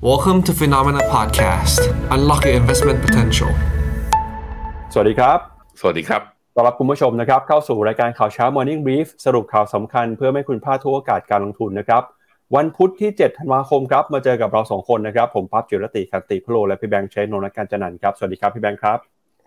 Welcome to Phenomena Podcast. Unlock your investment potential. สวัสดีครับ สวัสดีครับ ต้อนรับคุณผู้ชมนะครับ เข้าสู่รายการข่าวเช้า Morning Brief สรุปข่าวสำคัญเพื่อไม่ให้คุณพลาดทุกโอกาสการลงทุนนะครับ วันพุธที่ 7 ธันวาคมครับ มาเจอกับเรา 2 คนนะครับ ผมปั๊บจิรติคันติพโล และพี่แบงค์เชนนนท์การจันนันท์ครับ สวัสดีครับพี่แบงค์ครับ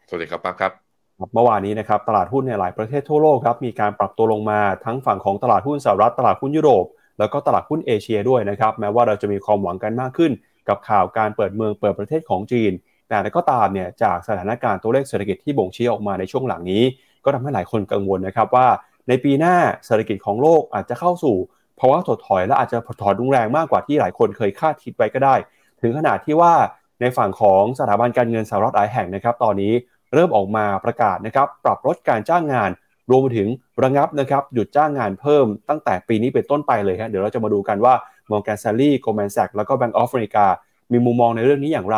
สวัสดีครับปั๊บครับครับ เมื่อวานนี้นะครับ ตลาดหุ้นในหลายประเทศทั่วโลกครับ มีการปรับตัวลงมาทั้งฝั่งของตลาดหุ้นสหรัฐ ตลาดหุ้นยุโรป แล้วก็ตลาดหุ้นเอเชียด้วยนะครับแม้ว่าเราจะมีความหวังกันมากขึ้น กับข่าวการเปิดเมืองเปิดประเทศของจีน แต่ก็ตามเนี่ยจากสถานการณ์ตัวเลขเศรษฐกิจที่บ่งชี้ออกมาในช่วงหลังนี้ ก็ทำให้หลายคนกังวลนะครับว่า ในปีหน้าเศรษฐกิจของโลกอาจจะเข้าสู่ภาวะถดถอยและอาจจะถดถอยรุนแรงมากกว่าที่หลายคนเคยคาดคิดไว้ก็ได้ ถึงขนาดที่ว่าในฝั่งของสถาบันการเงินสหรัฐหลายแห่งนะครับ ตอนนี้เริ่มออกมาประกาศนะครับ ปรับลดการจ้างงาน รวมไปถึงระงับนะครับหยุดจ้างงานเพิ่มตั้งแต่ปีนี้เป็นต้นไปเลยครับเดี๋ยวเราจะมาดูกันว่า Morgan Stanley Goldman Sachs แล้วก็ Bank of America มีมุมมองในเรื่องนี้อย่างไร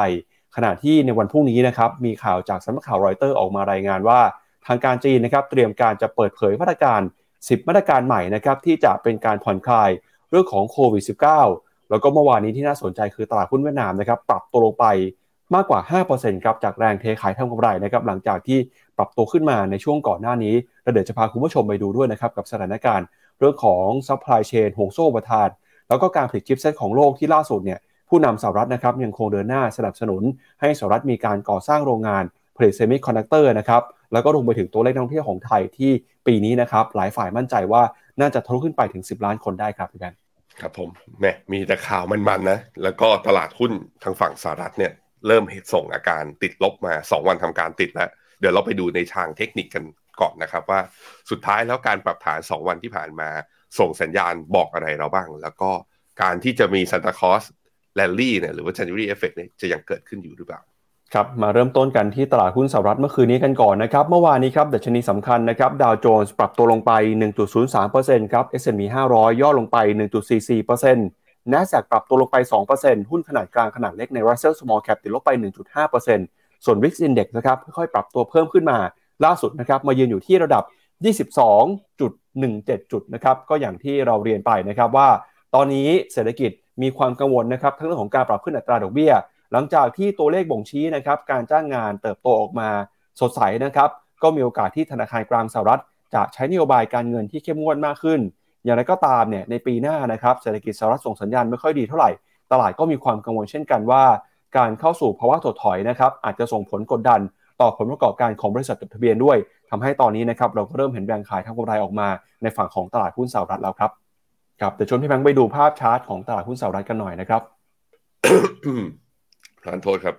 ขณะที่ในวันพรุ่งนี้นะครับมีข่าวจากสำนักข่าวรอยเตอร์ออกมารายงานว่า ทางการจีนนะครับเตรียมการจะเปิดเผยมาตรการ 10 มาตรการใหม่นะครับที่จะเป็นการผ่อนคลายเรื่องของโควิด -19 แล้วก็เมื่อวานนี้ที่น่าสนใจคือตลาดหุ้นเวียดนามนะครับปรับตัวลงไปมากกว่า 5%ครับจากแรงเทขายทำกำไรนะครับหลังจากที่ ปรับตัวขึ้นมาในช่วงก่อนหน้านี้เราเดี๋ยวจะพาคุณผู้ชมไปดูด้วยนะครับกับสถานการณ์ เรื่องของ supply chain ห่วงโซ่อุปทาน แล้วก็การผลิต chipset ของโลกที่ล่าสุดเนี่ยผู้นำสหรัฐนะครับยังคงเดินหน้าสนับสนุน ให้สหรัฐมีการก่อสร้างโรงงานผลิตเซมิคอนดักเตอร์นะครับแล้วก็รวมไปถึงตัวเลขนักท่องเที่ยวของไทยที่ปีนี้นะครับหลายฝ่ายมั่นใจว่าน่าจะทะลุขึ้นไปถึง 10 ล้านคนได้ครับพี่แบงค์ครับผมแหมมีแต่ข่าวมันๆนะ แล้วก็ตลาดหุ้นทางฝั่งสหรัฐเนี่ยเริ่มเห็นส่งอาการติดลบมา 2 วันทำการติดแล้ว เดี๋ยวเราไปดูในทางเทคนิคกันก่อนนะครับว่าสุดท้ายแล้วการปรับฐาน 2 วันที่ผ่านมา ส่งสัญญาณบอกอะไรเราบ้าง แล้วก็การที่จะมี Santa Claus Rally เนี่ยหรือว่า January Effect เนี่ยจะยังเกิดขึ้นอยู่หรือเปล่าครับมาเริ่มต้นกันที่ตลาดหุ้นสหรัฐเมื่อคืนนี้กันก่อนนะครับ เมื่อวานนี้ครับดัชนีสำคัญนะครับดาวโจนส์ปรับตัวลงไป 1.03%ครับ S&P 500 ย่อลงไป 1.44% NASDAQ ปรับตัวลงไป 2%หุ้นขนาดกลางขนาดเล็กใน Russell Small Cap ติดลบไป 1.5% ส่วน VIX Index นะครับค่อยๆปรับตัวเพิ่มขึ้นมาล่าสุดนะครับมายืนอยู่ที่ระดับ 22.17 จุดนะครับก็อย่างที่เราเรียนไปนะครับว่า ตอนนี้เศรษฐกิจมีความกังวลนะครับทั้งเรื่องของการปรับขึ้นอัตราดอกเบี้ย หลังจากที่ตัวเลขบ่งชี้นะครับการจ้างงานเติบโตออกมาสดใสนะครับก็มีโอกาสที่ธนาคารกลางสหรัฐ จะใช้นโยบายการเงินที่เข้มงวดมากขึ้น อย่างไรก็ตามเนี่ยในปีหน้านะครับเศรษฐกิจสหรัฐส่งสัญญาณไม่ค่อยดีเท่าไหร่ ตลาดก็มีความกังวลเช่นกันว่า การเข้าสู่ภาวะถดถอยนะครับอาจจะส่งผลกดดันต่อผลประกอบการของบริษัทจดทะเบียนด้วยทำให้ตอนนี้นะครับเราก็เริ่มเห็นแรงขายทางกำไรออกมาในฝั่งของตลาดหุ้นสหรัฐแล้วครับครับเดี๋ยวชวนพี่แบงค์ไปดูภาพชาร์ตของตลาดหุ้นสหรัฐกันหน่อยนะครับทานโทษครับ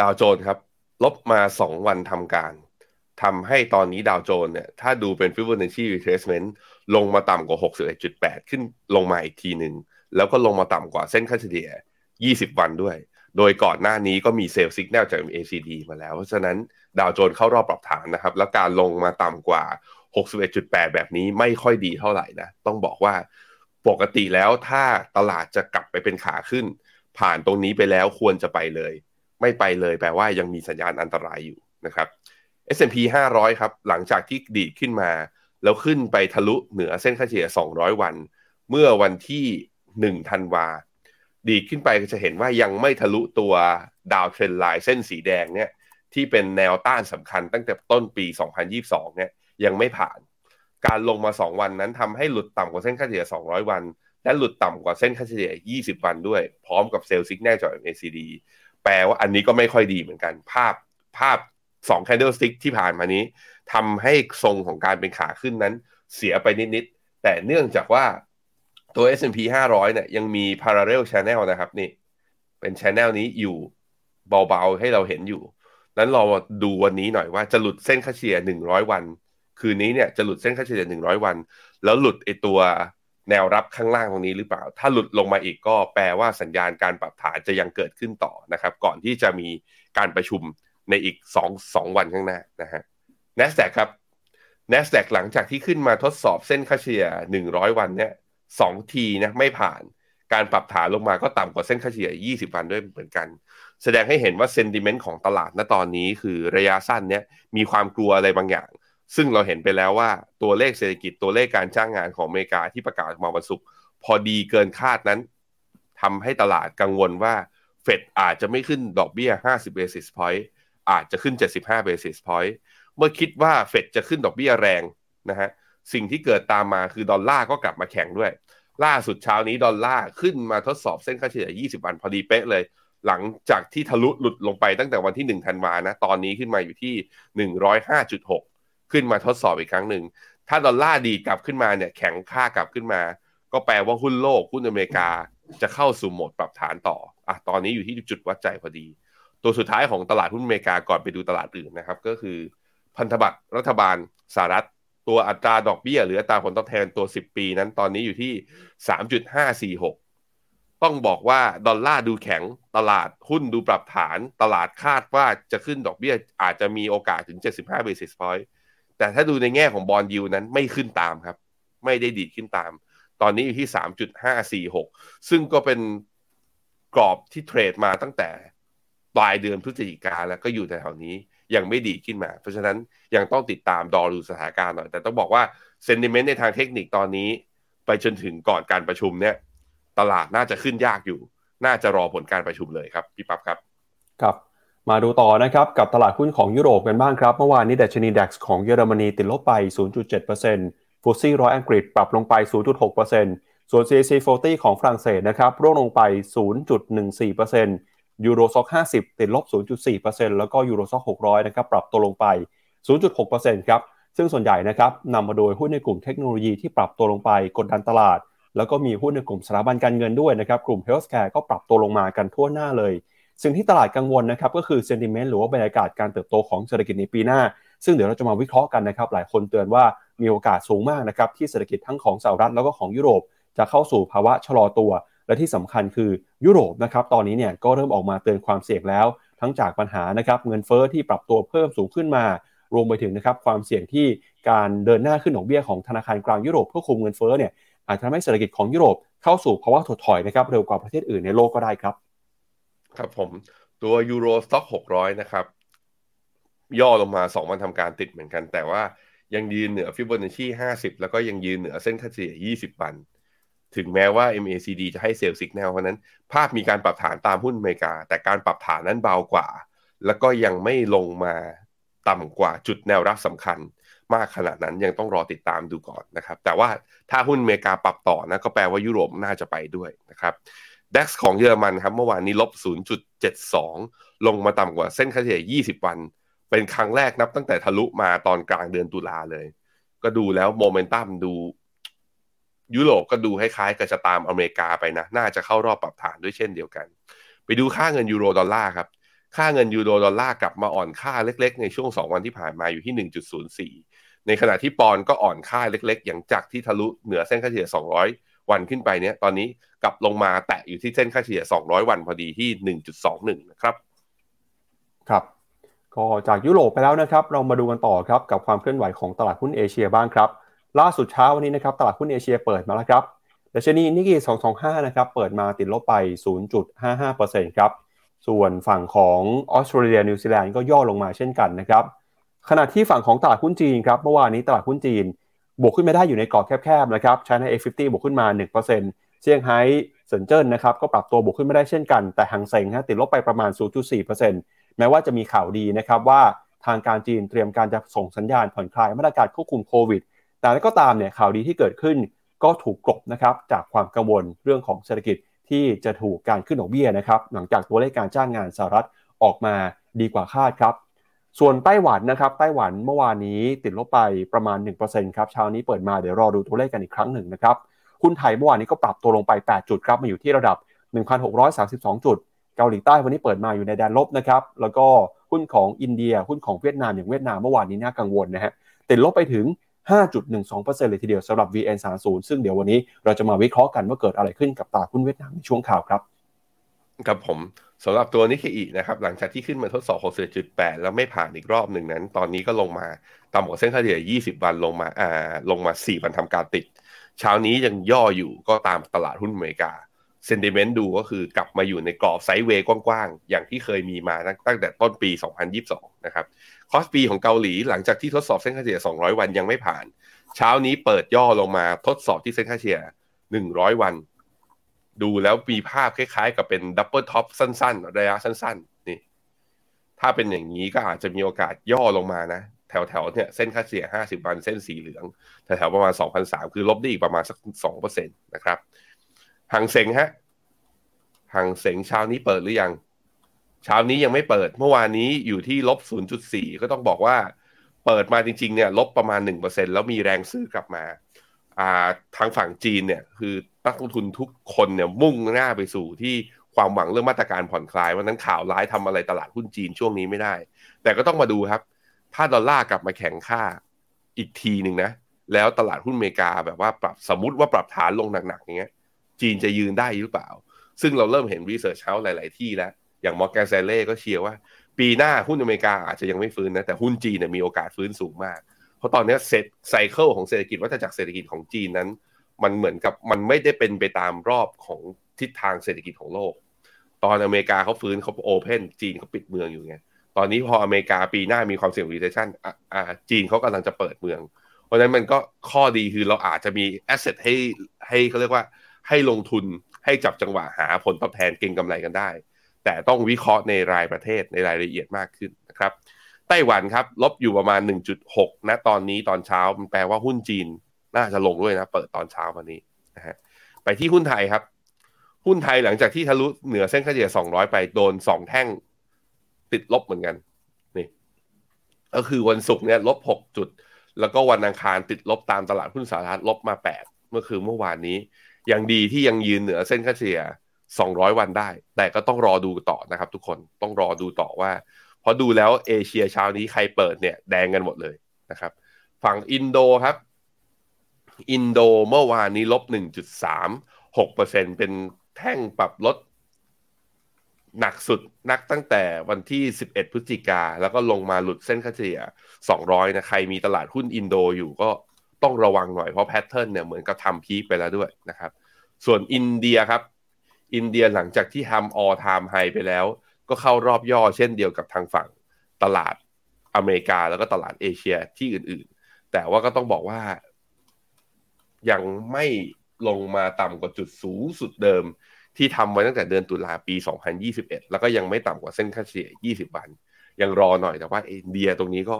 ดาวโจนส์ครับ ลบมา 2 วันทำการทำให้ตอนนี้ดาวโจนส์เนี่ย ถ้าดูเป็น Fibonacci retracement ลงมาต่ำกว่า 61.8 ขึ้นลงมาอีกทีหนึ่ง แล้วก็ลงมาต่ำกว่าเส้นค่าเฉลี่ย 20 วันด้วย โดยก่อนหน้านี้ก็มีเซลล์สิกแนลจาก ACD มาแล้ว เพราะฉะนั้นดาวโจนส์เข้ารอบปรับฐานนะครับ แล้วการลงมาต่ำกว่า 61.8 แบบนี้ไม่ค่อยดีเท่าไหร่นะ ต้องบอกว่าปกติแล้วถ้าตลาดจะกลับไปเป็นขาขึ้น ผ่านตรงนี้ไปแล้วควรจะไปเลย ไม่ไปเลยแปลว่ายังมีสัญญาณอันตรายอยู่นะครับ S&P 500 ครับหลังจากที่ดีดขึ้นมา แล้วขึ้นไปทะลุเหนือเส้นค่าเฉลี่ย 200 วัน เมื่อวันที่ 1 ธันวาดี ดีขึ้นไปก็จะเห็นว่ายังไม่ทะลุตัวดาวเทรนไลน์เส้นสีแดงเนี่ยที่เป็นแนวต้านสำคัญตั้งแต่ต้นปี 2022 เนี่ยยังไม่ผ่าน การลงมา 2 วันนั้นทำให้หลุดต่ำกว่าเส้นค่าเฉลี่ย 200 วัน และหลุดต่ำกว่าเส้นค่าเฉลี่ย 20 วันด้วย พร้อมกับ sell signal จาก MACD แปลว่าอันนี้ก็ไม่ค่อยดีเหมือนกัน ภาพภาพ2 candlestick ที่ผ่านมานี้ทำให้ทรงของการเป็นขาขึ้นนั้นเสียไปนิดๆแต่เนื่องจากว่า ตัว S&P 500 เนี่ยยังมี parallel channel นะครับนี่ เป็น channel นี้อยู่เบาๆ ให้เราเห็นอยู่ นั้นเราดูวันนี้หน่อยว่าจะหลุดเส้นค่าเฉลี่ย 100 วัน คืนนี้เนี่ยจะหลุดเส้นค่าเฉลี่ย 100 วัน แล้วหลุดไอตัวแนวรับข้างล่างตรงนี้หรือเปล่า ถ้าหลุดลงมาอีกก็แปลว่าสัญญาณการปรับฐานจะยังเกิดขึ้นต่อนะครับ ก่อนที่จะมีการประชุมในอีก2 2วันข้างหน้านะฮะ NASDAQ ครับ NASDAQ หลังจากที่ขึ้นมาทดสอบเส้นค่าเฉลี่ย 100 วันเนี่ย สองทีนะไม่ผ่านการปรับฐานลงมาก็ต่ำกว่าเส้นค่าเฉลี่ย 20 วันด้วยเหมือนกัน แสดงให้เห็นว่าเซนติเมนต์ของตลาดณตอนนี้คือระยะสั้นเนี่ยมีความกลัวอะไรบางอย่าง ซึ่งเราเห็นไปแล้วว่าตัวเลขเศรษฐกิจตัวเลขการจ้างงานของอเมริกาที่ประกาศมาวันศุกร์พอดีเกินคาดนั้นทำให้ตลาดกังวลว่าเฟดอาจจะไม่ขึ้นดอกเบี้ย 50 basis point อาจจะขึ้น 75 basis point เมื่อคิดว่าเฟดจะขึ้นดอกเบี้ยแรงนะฮะ สิ่งที่เกิดตามมาคือดอลลาร์ก็กลับมาแข็งด้วย ล่าสุดเช้านี้ดอลลาร์ขึ้นมาทดสอบเส้นค่าเฉลี่ย 20 วันพอดีเป๊ะเลย หลังจากที่ทะลุหลุดลงไปตั้งแต่วันที่ 1 ธันวานะ ตอนนี้ขึ้นมาอยู่ที่ 105.6 ขึ้นมาทดสอบอีกครั้งหนึ่ง ถ้าดอลลาร์ดีกลับขึ้นมาเนี่ยแข็งค่ากลับขึ้นมา ก็แปลว่าหุ้นโลกหุ้นอเมริกาจะเข้าสู่โหมดปรับฐานต่ออะตอนนี้อยู่ที่จุดวัดใจพอดี ตัวสุดท้ายของตลาดหุ้นอเมริกาก่อนไปดูตลาดอื่นนะครับ ก็คือพันธบัตรรัฐบาลสหรัฐ ตัวอัตราดอกเบี้ย หรืออัตราผลตอบแทนตัว 10 ปีนั้นตอนนี้อยู่ที่ 3.546 ต้องบอกว่าดอลลาร์ดูแข็งตลาดหุ้นดูปรับฐาน ตลาดคาดว่าจะขึ้นดอกเบี้ยอาจจะมีโอกาสถึง 75 basis point แต่ถ้าดูในแง่ของบอลยูนั้นไม่ขึ้นตามครับ ไม่ได้ดีดขึ้นตาม ตอนนี้อยู่ที่ 3.546 ซึ่งก็เป็นกรอบที่เทรดมาตั้งแต่ปลายเดือนพฤศจิกาแล้วก็อยู่แถวนี้ ยังไม่ดีขึ้นมา เพราะฉะนั้นยังต้องติดตามดอดูสถานการณ์หน่อย แต่ต้องบอกว่าเซนดิเมนต์ในทางเทคนิคตอนนี้ ไปจนถึงก่อนการประชุมเนี่ย ตลาดน่าจะขึ้นยากอยู่ น่าจะรอผลการประชุมเลยครับพี่ปั๊บครับ ครับ มาดูต่อนะครับกับตลาดหุ้นของยุโรปกันบ้างครับ เมื่อวานนี้ดัชนีดัคของเยอรมนีติดลบไป 0.7%ฟุตซี่ร้อยอังกฤษปรับลงไป 0.6%ส่วน CAC 40 ของฝรั่งเศสนะครับร่วงลงไป 0.14% Euro Stoxx 50 ติดลบ 0.4%แล้วก็ Euro Stoxx 600 นะครับ ปรับตัวลงไป 0.6%ครับ ซึ่งส่วนใหญ่นะครับนำมาโดยหุ้นในกลุ่มเทคโนโลยีที่ปรับตัวลงไปกดดันตลาด แล้วก็มีหุ้นในกลุ่มสถาบันการเงินด้วยนะครับ กลุ่ม healthcare ก็ปรับตัวลงมากันทั่วหน้าเลย สิ่งที่ตลาดกังวลนะครับ ก็คือ sentiment หรือว่าบรรยากาศการเติบโตของเศรษฐกิจในปีหน้า ซึ่งเดี๋ยวเราจะมาวิเคราะห์กันนะครับ หลายคนเตือนว่ามีโอกาสสูงมากนะครับที่เศรษฐกิจทั้งของสหรัฐแล้วก็ของยุโรป จะเข้าสู่ภาวะชะลอตัว และที่สำคัญคือยุโรปนะครับตอนนี้เนี่ยก็เริ่มออกมาเตือนความเสี่ยงแล้ว ทั้งจากปัญหานะครับเงินเฟ้อที่ปรับตัวเพิ่มสูงขึ้นมารวมไปถึงนะครับความเสี่ยงที่การเดินหน้าขึ้นดอกเบี้ยของธนาคารกลางยุโรปเพื่อคุมเงินเฟ้อเนี่ยอาจจะทำให้เศรษฐกิจของยุโรปเข้าสู่ภาวะถดถอยนะครับเร็วกว่าประเทศอื่นในโลกก็ได้ครับ ครับผมตัว Euro Stoxx 600นะครับ ย่อลงมา2วันทำการติดเหมือนกัน แต่ว่ายังยืนเหนือฟิโบนัชชี50แล้วก็ยังยืนเหนือเส้นค่าเฉลี่ย20วัน ถึงแม้ว่า MACD จะให้ sell signal เพราะนั้น ภาพมีการปรับฐานตามหุ้นอเมริกา แต่การปรับฐานนั้นเบากว่า แล้วก็ยังไม่ลงมาต่ำกว่าจุดแนวรับสำคัญ มากขนาดนั้นยังต้องรอติดตามดูก่อนนะครับ แต่ว่าถ้าหุ้นอเมริกาปรับต่อนะก็แปลว่ายุโรปน่าจะไปด้วยนะครับ DAX ของเยอรมันครับเมื่อวานนี้ลบ 0.72 ลงมาต่ำกว่าเส้นค่าเฉลี่ย 20 วัน เป็นครั้งแรกนับตั้งแต่ทะลุมาตอนกลางเดือนตุลาเลย ก็ดูแล้วโมเมนตัมดู ยุโรปก็ดูคล้ายๆกับจะตามอเมริกาไปนะ น่าจะเข้ารอบปรับฐานด้วยเช่นเดียวกัน ไปดูค่าเงินยูโรดอลลาร์ครับ ค่าเงินยูโรดอลลาร์กลับมาอ่อนค่าเล็กๆ ในช่วง 2 วันที่ผ่านมาอยู่ที่ 1.04 ในขณะที่ปอนด์ก็อ่อนค่าเล็กๆ อย่างจากที่ทะลุเหนือเส้นค่าเฉลี่ย 200 วันขึ้นไปเนี่ยตอนนี้กลับลงมาแตะอยู่ที่เส้นค่าเฉลี่ย 200 วันพอดีที่ 1.21 นะครับ ครับก็จากยุโรปไปแล้วนะครับ เรามาดูกันต่อครับกับความเคลื่อนไหวของตลาดหุ้นเอเชียบ้างครับ ล่าสุดเช้าวันนี้นะครับตลาดหุ้นเอเชียเปิดมาแล้วครับดัชนีนิกเกอิ225 นะครับ เปิดมาติดลบไป 0.55%ครับ ส่วนฝั่งของออสเตรเลียนิวซีแลนด์ก็ย่อลงมาเช่นกันนะครับ ขณะที่ฝั่งของตลาดหุ้นจีนครับ เมื่อวานนี้ตลาดหุ้นจีน บวกขึ้นมาได้อยู่ในกรอบแคบๆนะครับ China A50 บวกขึ้นมา 1%เซี่ยงไฮ้เซินเจิ้นนะครับ ก็ปรับตัวบวกขึ้นไม่ได้เช่นกัน แต่หางเซ็งฮะติดลบไปประมาณ 0.4%แม้ว่าจะมีข่าวดีนะครับว่าทางการจีนเตรียมการจะส่งสัญญาณผ่อนคลายมาตรการควบคุมโควิด แต่แล้วก็ตามเนี่ยข่าวดีที่เกิดขึ้นก็ถูกกลบนะครับจากความกังวลเรื่องของเศรษฐกิจที่จะถูกการขึ้นดอกเบี้ยนะครับหลังจากตัวเลขการจ้างงานสหรัฐออกมาดีกว่าคาดครับ ส่วนไต้หวันนะครับไต้หวันเมื่อวานนี้ติดลบไปประมาณ 1%ครับเช้านี้เปิดมาเดี๋ยวรอดูตัวเลขกันอีกครั้งหนึ่งนะครับหุ้นไทยเมื่อวานนี้ก็ปรับตัวลงไป 8 จุดครับมาอยู่ที่ระดับ 1,632 จุด เกาหลีใต้วันนี้เปิดมาอยู่ในแดนลบนะครับแล้วก็หุ้นของอินเดียหุ้นของเวียดนามอย่างเวียดนามเมื่อวานนี้น่ากังวลนะฮะติดลบไปถึง 5.12%เลยทีเดียวสำหรับ VN30 ซึ่งเดี๋ยววันนี้เราจะมาวิเคราะห์กันว่าเกิดอะไรขึ้นกับตลาดหุ้นเวียดนามในช่วงข่าวครับครับผมสำหรับตัวนิเคอีนะครับหลังจากที่ขึ้นมาทดสอบ 61.8 แล้วไม่ผ่านอีกรอบหนึ่งนั้น ตอนนี้ก็ลงมาต่ำกว่าเส้นค่าเฉลี่ย 20 วันลงมาอ่าลงมา 4 วันทำการติด เช้านี้ยังย่ออยู่ก็ตามตลาดหุ้นอเมริกา sentiment ดูก็คือกลับมาอยู่ในกรอบ sideway กว้างๆ อย่างที่เคยมีมาตั้งแต่ต้นปี 2022 นะครับ คอสปีของเกาหลีหลังจากที่ทดสอบเส้นค่าเฉลี่ย 200 วันยังไม่ผ่าน เช้านี้เปิดย่อลงมาทดสอบที่เส้นค่าเฉลี่ย 100 วัน ดูแล้วมีภาพคล้ายๆ กับเป็น double top สั้นๆ ระยะสั้นๆ นี่ ถ้าเป็นอย่างนี้ก็อาจจะมีโอกาสย่อลงมานะ แถวๆเนี่ยเส้นค่าเฉลี่ย 50 วันเส้นสีเหลือง แถวๆประมาณ 2,003 คือลบได้อีกประมาณสัก 2%นะครับ หังเสงฮะ หังเสงเช้านี้เปิดหรือยัง เช้านี้ยังไม่เปิดเมื่อวานนี้อยู่ที่ลบ 0.4 ก็ต้องบอกว่า เปิดมาจริงๆเนี่ยลบประมาณ 1%แล้วมีแรงซื้อกลับมาอ่าทางฝั่งจีนเนี่ยคือนักลงทุนทุกคนเนี่ยมุ่งหน้าไปสู่ที่ความหวังเรื่องมาตรการผ่อนคลายดังนั้นข่าวร้ายทำอะไรตลาดหุ้นจีนช่วงนี้ไม่ได้ แต่ก็ต้องมาดูครับ ถ้าดอลลาร์กลับมาแข็งค่าอีกทีหนึ่งนะ แล้วตลาดหุ้นอเมริกาแบบว่าปรับสมมติว่าปรับฐานลงหนักๆอย่างเงี้ย จีนจะยืนได้หรือเปล่า ซึ่งเราเริ่มเห็น research house หลาย ๆ ที่แล้ว อย่าง Morgan Stanley ก็เชียร์ว่า ปีหน้าหุ้นอเมริกาอาจจะยังไม่ฟื้นนะ แต่หุ้นจีนเนี่ยมีโอกาสฟื้นสูงมาก เพราะตอนนี้เซต cycle ของเศรษฐกิจวัฏจักรเศรษฐกิจของจีนนั้น มันเหมือนกับมันไม่ได้เป็นไปตามรอบของทิศทางเศรษฐกิจของโลก ตอนอเมริกาเขาฟื้นเขา open จีนเขาปิดเมืองอยู่ไงตอนนี้พออเมริกาปีหน้ามีความเสี่ยง recession อ่าจีนเขากำลังจะเปิดเมือง เพราะฉะนั้นมันก็ข้อดีคือเราอาจจะมี asset ให้ให้เขาเรียกว่าให้ลงทุนให้จับจังหวะหาผลตอบแทนเก็งกำไรกันได้ แต่ต้องวิเคราะห์ในรายประเทศในรายละเอียดมากขึ้นนะครับไต้หวันครับลบอยู่ประมาณ 1.6นะตอนนี้ตอนเช้ามันแปลว่าหุ้นจีนน่าจะลงด้วยนะ เปิดตอนเช้าวันนี้นะฮะไปที่หุ้นไทยครับ หุ้นไทยหลังจากที่ทะลุเหนือเส้นค่าเฉลี่ย 200 ไปโดน 2 แท่งติดลบเหมือนกันนี่ก็คือวันศุกร์เนี่ยลบ 6 จุด แล้วก็วันอังคารติดลบตามตลาดหุ้นสหรัฐลบมา 8 เมื่อคืนเมื่อวานนี้ ยังดีที่ยังยืนเหนือเส้นค่าเฉลี่ย 200 วันได้ แต่ก็ต้องรอดูต่อนะครับ ทุกคนต้องรอดูต่อว่าพอดูแล้วเอเชียเช้านี้ใครเปิดเนี่ยแดงกันหมดเลยนะครับ ฝั่งอินโดครับ อินโดเมื่อวานนี้ลบ 1.36%เป็นแท่งปรับลดหนักสุดนับตั้งแต่วันที่ 11 พฤศจิกา แล้วก็ลงมาหลุดเส้นค่าเฉลี่ย 200 นะ ใครมีตลาดหุ้นอินโดอยู่ก็ต้องระวังหน่อยเพราะ pattern เนี่ยเหมือนกับทำ peak ไปแล้วด้วยนะครับ ส่วนอินเดียครับ อินเดียหลังจากที่ทำออทามไฮไปแล้ว ก็เข้ารอบย่อเช่นเดียวกับทางฝั่งตลาดอเมริกาแล้วก็ตลาดเอเชียที่อื่นๆ แต่ว่าก็ต้องบอกว่า ยังไม่ลงมาต่ำกว่าจุดสูงสุดเดิม ที่ทำไว้ตั้งแต่เดือนตุลาปี 2021 แล้วก็ยังไม่ต่ำกว่าเส้นค่าเฉลี่ย 20 วัน ยังรอหน่อยแต่ว่าอินเดียตรงนี้ก็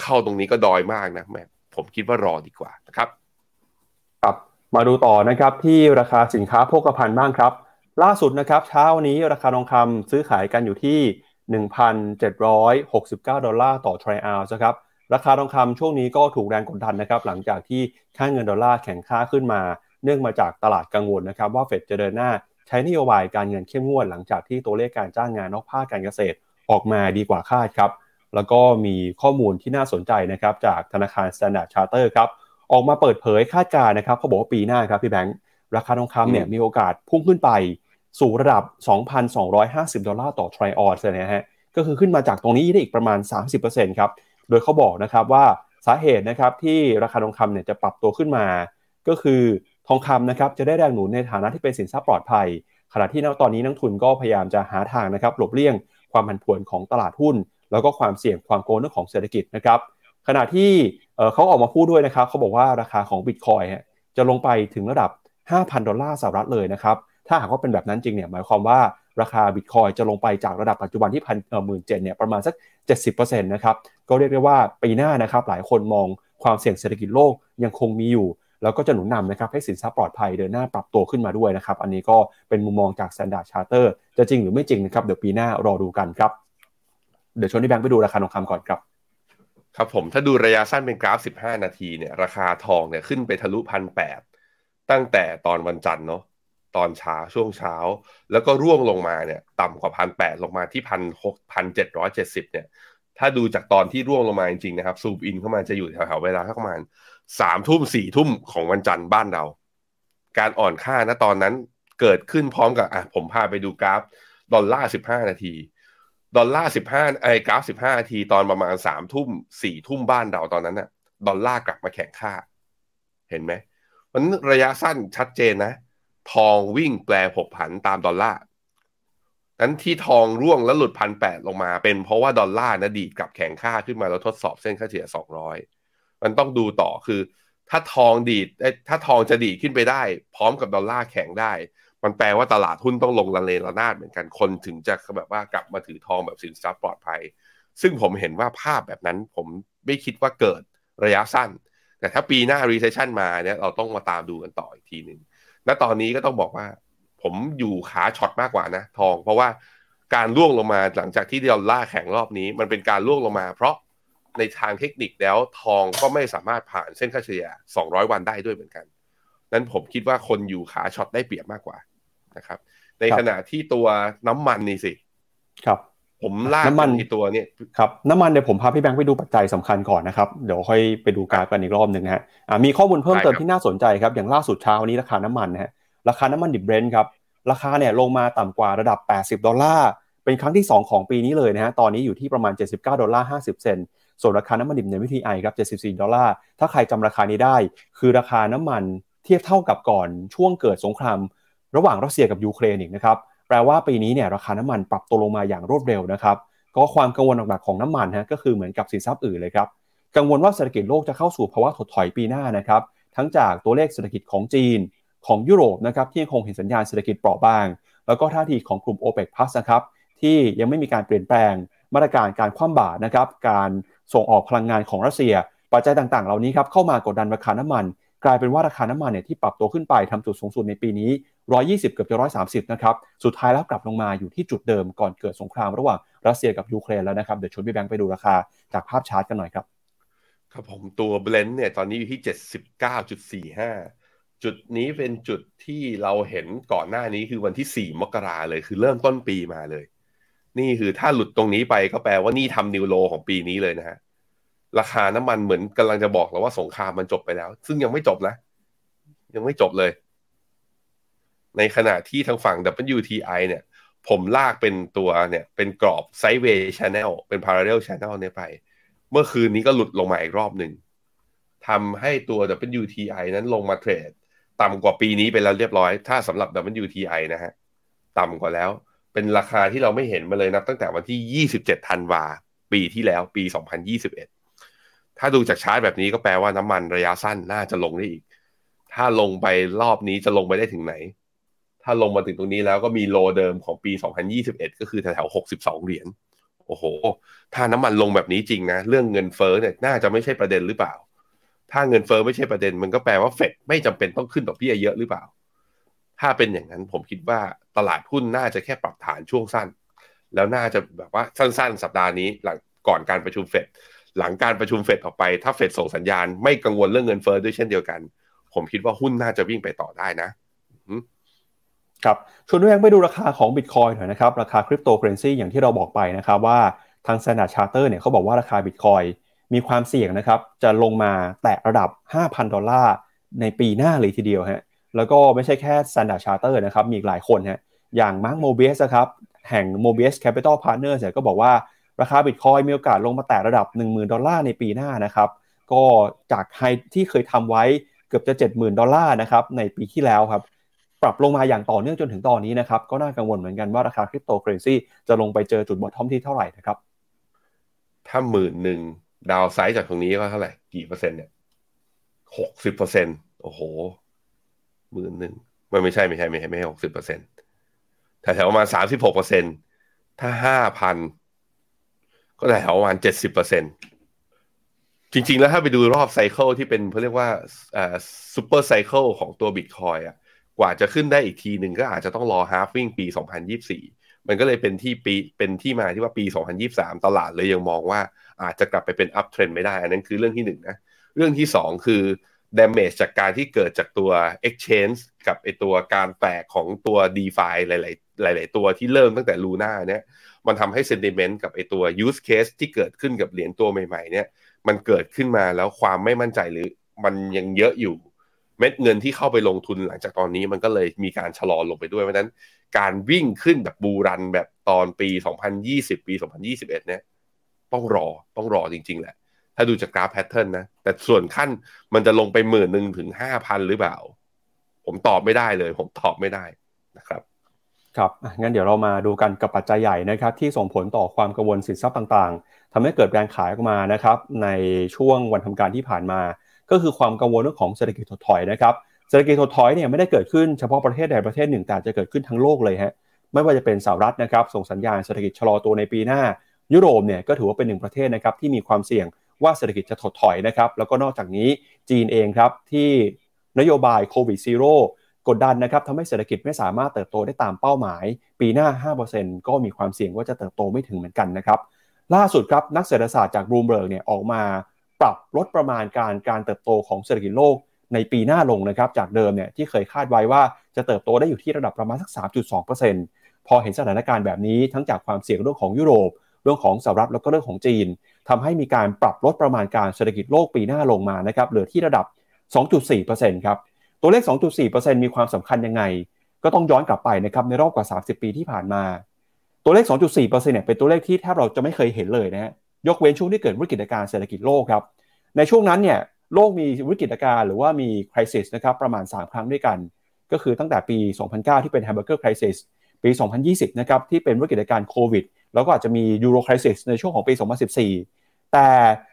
เข้าตรงนี้ก็ดอยมากนะแม่ผมคิดว่ารอดีกว่านะครับครับ มาดูต่อนะครับที่ราคาสินค้าโภคภัณฑ์บ้างครับ ล่าสุดนะครับเช้านี้ราคาทองคำซื้อขายกันอยู่ที่ 1,769 ดอลลาร์ต่อทรัลล์นะครับราคาทองคำช่วงนี้ก็ถูกแรงกดดันนะครับหลังจากที่ค่าเงินดอลลาร์แข็งค่าขึ้นมา เนื่องมาจากตลาดกังวลนะครับว่าเฟดจะเดินหน้าใช้นโยบายการเงินเข้มงวดหลังจากที่ตัวเลขการจ้างงานนอกภาคการเกษตรออกมาดีกว่าคาดครับแล้วก็มีข้อมูลที่น่าสนใจนะครับจากธนาคาร Standard Charter ครับ ออกมาเปิดเผยคาดการณ์นะครับเขาบอกว่าปีหน้าครับพี่แบงค์ราคาทองคำเนี่ยมีโอกาสพุ่งขึ้นไปสู่ระดับ 2,250 ดอลลาร์ต่อทริออนซ์นะฮะก็คือขึ้นมาจากตรงนี้ได้อีกประมาณ 30%ครับโดยเขาบอกนะครับว่าสาเหตุนะครับที่ราคาทองคำเนี่ยจะปรับตัวขึ้นมา ก็คือทองคำนะครับจะได้แรงหนุนในฐานะที่เป็นสินทรัพย์ปลอดภัย ขณะที่ตอนนี้นักทุนก็พยายามจะหาทางนะครับหลบเลี่ยงความผันผวนของตลาดหุ้น แล้วก็ความเสี่ยงความโกลเรื่องของเศรษฐกิจนะครับขณะที่ เขาออกมาพูดด้วยนะครับเขาบอกว่าราคาของบิตคอยจะลงไปถึงระดับ 5,000 ดอลลาร์สหรัฐเลยนะครับถ้าหากว่าเป็นแบบนั้นจริงเนี่ยหมายความว่าราคาบิตคอยจะลงไปจากระดับปัจจุบันที่พันหมื่นเจ็ดเนี่ยประมาณสัก 70%นะครับก็เรียกได้ว่าปีหน้านะครับหลายคนมองความเสี่ยงเศรษฐกิจโลกยังคงมีอยู่ แล้วก็จะหนุนนำนะครับให้สินทรัพย์ปลอดภัยเดินหน้าปรับตัวขึ้นมาด้วยนะครับอันนี้ก็เป็นมุมมองจาก Standard Charter จะจริงหรือไม่จริงนะครับเดี๋ยวปีหน้ารอดูกันครับเดี๋ยวชวนที่แบงค์ไปดูราคาทองคำก่อนครับ ครับผมถ้าดูระยะสั้นเป็นกราฟ 15 นาทีเนี่ยราคาทองเนี่ยขึ้นไปทะลุพันแปดตั้งแต่ตอนวันจันทร์เนาะตอนเช้าช่วงเช้า แล้วก็ร่วงลงมาเนี่ยต่ำกว่าพันแปดลงมาที่พันหกพันเจ็ดร้อยเจ็ดสิบเนี่ยถ้าดูจากตอนที่ร่วงลงมาจริงๆนะครับซูมอินเข้ามาจะอยู่แถวๆเวลาประมาณสามทุ่มสี่ทุ่มของวันจันทร์บ้านเรา การอ่อนค่านะตอนนั้นเกิดขึ้นพร้อมกับอะผมพาไปดูกราฟ ดอลลาร์สิบห้านาที ดอลลาร์สิบห้าไอ้กราฟสิบห้านาทีตอนประมาณสามทุ่มสี่ทุ่มบ้านเราตอนนั้นน่ะ ดอลลาร์กลับมาแข็งค่า เห็นไหมมันระยะสั้นชัดเจนนะ ทองวิ่งแปรผกผันตามดอลลาร์นั้นที่ทองร่วงแล้วหลุดพันแปดลงมา เป็นเพราะว่าดอลลาร์นะดีดกลับแข็งค่าขึ้นมาแล้วทดสอบเส้นค่าเฉลี่ยสองร้อยมันต้องดูต่อคือ ถ้าทองดีดถ้าทองจะดีดขึ้นไปได้ พร้อมกับดอลลาร์แข็งได้ มันแปลว่าตลาดหุ้นต้องลงละเลระนาดเหมือนกันคนถึงจะแบบว่ากลับมาถือทองแบบสินทรัพย์ปลอดภัย ซึ่งผมเห็นว่าภาพแบบนั้นผมไม่คิดว่าเกิดระยะสั้น แต่ถ้าปีหน้า recession มาเนี่ยเราต้องมาตามดูกันต่ออีกทีหนึ่งณตอนนี้ก็ต้องบอกว่า ผมอยู่ขาช็อตมากกว่านะทอง เพราะว่าการล่วงลงมาหลังจากที่เราล่าแข่งรอบนี้ มันเป็นการล่วงลงมา เพราะในทางเทคนิคแล้วทองก็ไม่สามารถผ่านเส้นค่าเฉลี่ย 200 วันได้ด้วยเหมือนกัน นั้นผมคิดว่าคนอยู่ขา short ได้เปรียบมากกว่านะครับ ในขณะที่ตัวน้ำมันนี่สิ ครับ ผมลากน้ำมันในตัวเนี่ยครับน้ำมันเดี๋ยวผมพาพี่แบงค์ไปดูปัจจัยสำคัญก่อนนะครับเดี๋ยวค่อยไปดูกราฟกันอีกรอบหนึ่งนะฮะอ่ามีข้อมูลเพิ่มเติมได้ครับที่น่าสนใจครับอย่างล่าสุดเช้าวันนี้ราคาน้ำมันนะฮะราคาน้ำมันดิบเบรนท์ครับราคาเนี่ยลงมาต่ำกว่าระดับ 80 ดอลลาร์ เป็นครั้งที่ 2 ของปีนี้เลยนะฮะ ตอนนี้อยู่ที่ประมาณ 79 ดอลลาร์ 50 เซนต์ส่วนราคาน้ำมันดิบในวิธีไอครับ 74 ดอลลาร์ ถ้าใครจำราคานี้ได้ คือราคาน้ำมัน เทียบเท่ากับก่อนช่วงเกิดสงคราม ระหว่างรัสเซียกับยูเครนอีกนะครับแปลว่าปีนี้เนี่ยราคาน้ำมันปรับตัวลงมาอย่างรวดเร็วนะครับก็ความกังวลหลักๆของน้ำมันฮะก็คือเหมือนกับสินทรัพย์อื่นเลยครับกังวลว่าเศรษฐกิจโลกจะเข้าสู่ภาวะถดถอยปีหน้านะครับทั้งจากตัวเลขเศรษฐกิจของจีนของยุโรปนะครับที่ยังคงเห็นสัญญาณเศรษฐกิจเปราะบาง แล้วก็ท่าทีของกลุ่ม o p e c Plus นะครับที่ยังไม่มีการเปลี่ยนแปลงมาตรการการคว่ำบาตรนะครับการส่งออกพลังงานของรัสเซีย ปัจจัยต่างๆ เหล่านี้ครับเข้ามากดดันราคาน้ำมัน กลายเป็นว่าราคาน้ำมันเนี่ยที่ปรับตัวขึ้นไปทำจุดสูงสุดในปีนี้ 120 เกือบจะ130 นะครับ สุดท้ายแล้วกลับลงมาอยู่ที่จุดเดิมก่อนเกิดสงครามระหว่างรัสเซียกับยูเครนแล้วนะครับ เดี๋ยวชวนพี่แบงค์ไปดูราคาจากภาพชาร์ตกันหน่อยครับ ครับผมตัวเบรนท์เนี่ยตอนนี้อยู่ที่ 79.45 จุดนี้เป็นจุดที่เราเห็นก่อนหน้านี้คือวันที่ 4 มกราเลย คือเริ่มต้นปีมาเลย นี่คือถ้าหลุดตรงนี้ไปก็แปลว่านี่ทำนิวโลของปีนี้เลยนะฮะ ราคาน้ำมันเหมือนกำลังจะบอกเราว่าสงครามมันจบไปแล้ว ซึ่งยังไม่จบนะ ยังไม่จบเลย ในขณะที่ทางฝั่ง WTI เนี่ย ผมลากเป็นตัวเนี่ย เป็นกรอบไซด์เวย์ช n นลเป็น parallel channel เนี่ยไป เมื่อคืนนี้ก็หลุดลงมาอีกรอบหนึ่งทำให้ตัว WTI นั้นลงมาเทรดต่ำกว่าปีนี้ไปแล้วเรียบร้อย ถ้าสำหรับ WTI นะฮะ ต่ำกว่าแล้ว เป็นราคาที่เราไม่เห็นมาเลยนับตั้งแต่วันที่ 27ธันวาปีที่แล้วปี 2021 ถ้าดูจากชาร์ตแบบนี้ก็แปลว่าน้ำมันระยะสั้นน่าจะลงได้อีก ถ้าลงไปรอบนี้จะลงไปได้ถึงไหน ถ้าลงมาถึงตรงนี้แล้วก็มีโลเดิมของปี 2021 ก็คือแถวๆ62 เหรียญ โอ้โห ถ้าน้ำมันลงแบบนี้จริงนะ เรื่องเงินเฟ้อเนี่ยน่าจะไม่ใช่ประเด็นหรือเปล่า ถ้าเงินเฟ้อไม่ใช่ประเด็น มันก็แปลว่าเฟดไม่จำเป็นต้องขึ้นดอกเบี้ยเยอะหรือเปล่า ถ้าเป็นอย่างนั้นผมคิดว่าตลาดหุ้นน่าจะแค่ปรับฐานช่วงสั้น แล้วน่าจะแบบว่าสั้น ๆ สัปดาห์นี้หลังก่อนการประชุมเฟด หลังการประชุมเฟดออกไปถ้าเฟดส่งสัญญาณไม่กังวลเรื่องเงินเฟ้อด้วยเช่นเดียวกัน ผมคิดว่าหุ้นน่าจะวิ่งไปต่อได้นะครับชวนด้วยยังไปดูราคาของบิตคอยหน่อยนะครับ ราคาคริปโตเคอเรนซีอย่างที่เราบอกไปนะครับว่าทาง Standard Charter เนี่ยเขาบอกว่าราคาบิตคอยน์มีความเสี่ยงนะครับ จะลงมาแตะระดับ 5,000 ดอลลาร์ในปีหน้าเลยทีเดียวฮะแล้วก็ไม่ใช่แค่ Standard Chartered นะครับ มีอีกหลายคนฮะอย่างมาร์คโมเบียสครับแห่ง Mobius Capital Partners เนี่ยก็บอกว่า ราคาบิตคอยน์มีโอกาสลงมาแตะระดับ 10,000 ดอลลาร์ในปีหน้านะครับก็จาก high ที่เคยทำไว้เกือบจะ 70,000 ดอลลาร์นะครับในปีที่แล้วครับปรับลงมาอย่างต่อเนื่องจนถึงตอนนี้นะครับก็น่ากังวลเหมือนกันว่าราคาคริปโตเคอร์เรนซีจะลงไปเจอจุด bottom ที่เท่าไหร่นะครับถ้าหมื่นหนึ่ง downside จากตรงนี้ก็เท่าไหร่กี่เปอร์เซ็นต์เนี่ยหกสิบเปอร์เซ็นต์โอ้โหหมื่นหนึ่งมันไม่ใช่ไม่ใช่ไม่ใช่ไม่ใช่หกสิบเปอร์เซ็นต์แถวๆประมาณสามสิบหกเปอร์เซ็นต์ถ้าห้าพัน ก็แถวประมาณเจ็ดสิบเปอร์เซ็นจริง ๆ แล้วถ้าไปดูรอบ cycle ที่เป็นเขาเรียกว่าอ่า super cycle ของตัวบิตคอยน์อะกว่าจะขึ้นได้อีกทีหนึ่งก็อาจจะต้องรอฮาฟวิ่งปี 2024 มันก็เลยเป็นที่ปีเป็นที่มาที่ว่าปี 2023 ตลาดเลยยังมองว่าอาจจะกลับไปเป็นอัพเทรนไม่ได้ อันนั้นคือเรื่องที่หนึ่งนะเรื่องที่สองคือ damage จากการที่เกิดจากตัว exchange กับไอตัวการแตกของตัว DeFi หลายๆหลาย ๆ ตัวที่เริ่มตั้งแต่ Luna เนี่ย มันทำให้ sentiment กับไอตัว use case ที่เกิดขึ้นกับเหรียญตัวใหม่ ๆ เนี่ย มันเกิดขึ้นมาแล้วความไม่มั่นใจหรือมันยังเยอะอยู่เม็ดเงินที่เข้าไปลงทุนหลังจากตอนนี้มันก็เลยมีการชะลอลงไปด้วยเพราะฉะนั้น การวิ่งขึ้นแบบบูรันแบบตอนปี 2020 ปี 2021 เนี่ยต้องรอต้องรอจริง ๆ แหละ ถ้าดูจากกราฟแพทเทิร์นนะ แต่ส่วนขั้นมันจะลงไปหมื่นหนึ่งถึงห้าพันหรือเปล่า ผมตอบไม่ได้เลย ผมตอบไม่ได้นะครับ ครับงั้นเดี๋ยวเรามาดูกันกับปัจจัยใหญ่นะครับที่ส่งผลต่อความกังวลสินทรัพย์ต่างๆทำให้เกิดการขายออกมานะครับในช่วงวันทำการที่ผ่านมา ก็คือความกังวลเรื่องของเศรษฐกิจถดถอยนะครับเศรษฐกิจถดถอยเนี่ยไม่ได้เกิดขึ้นเฉพาะประเทศใดประเทศหนึ่งแต่จะเกิดขึ้นทั้งโลกเลยฮะไม่ว่าจะเป็นสหรัฐนะครับส่งสัญญาณเศรษฐกิจชะลอตัวในปีหน้า ยุโรปเนี่ยก็ถือว่าเป็นหนึ่งประเทศนะครับที่มีความเสี่ยงว่าเศรษฐกิจจะถดถอยนะครับแล้วก็นอกจากนี้จีนเองครับที่นโยบายโควิดซีโร่ กดดันนะครับทำให้เศรษฐกิจไม่สามารถเติบโตได้ตามเป้าหมาย ปีหน้า 5%ก็มีความเสี่ยงว่าจะเติบโตไม่ถึงเหมือนกันนะครับ ล่าสุดครับนักเศรษฐศาสตร์จากบลูมเบิร์กเนี่ยออกมาปรับลดประมาณการการเติบโตของเศรษฐกิจโลกในปีหน้าลงนะครับจากเดิมเนี่ยที่เคยคาดไว้ว่าจะเติบโตได้อยู่ที่ระดับประมาณสัก 3.2%พอเห็นสถานการณ์แบบนี้ทั้งจากความเสี่ยงเรื่องของยุโรป เรื่องของสหรัฐแล้วก็เรื่องของจีนทำให้มีการปรับลดประมาณการเศรษฐกิจโลกปีหน้าลงมานะครับเหลือที่ระดับ 2.4%ครับ ตัวเลข 2.4%มีความสำคัญยังไง ก็ต้องย้อนกลับไปนะครับในรอบกว่า 30 ปีที่ผ่านมา ตัวเลข 2.4%เนี่ยเป็นตัวเลขที่แทบเราจะไม่เคยเห็นเลยนะฮะยกเว้นช่วงที่เกิดวิกฤตการณ์เศรษฐกิจโลกครับในช่วงนั้นเนี่ยโลกมีวิกฤตการณ์หรือว่ามีคริสนะครับประมาณ 3 ครั้งด้วยกัน ก็คือตั้งแต่ปี 2009 ที่เป็น Hamburger Crisis ปี 2020 นะครับที่เป็นวิกฤตการณ์โควิด แล้วก็อาจจะมียูโรคริสในช่วงของปี 2014 แต่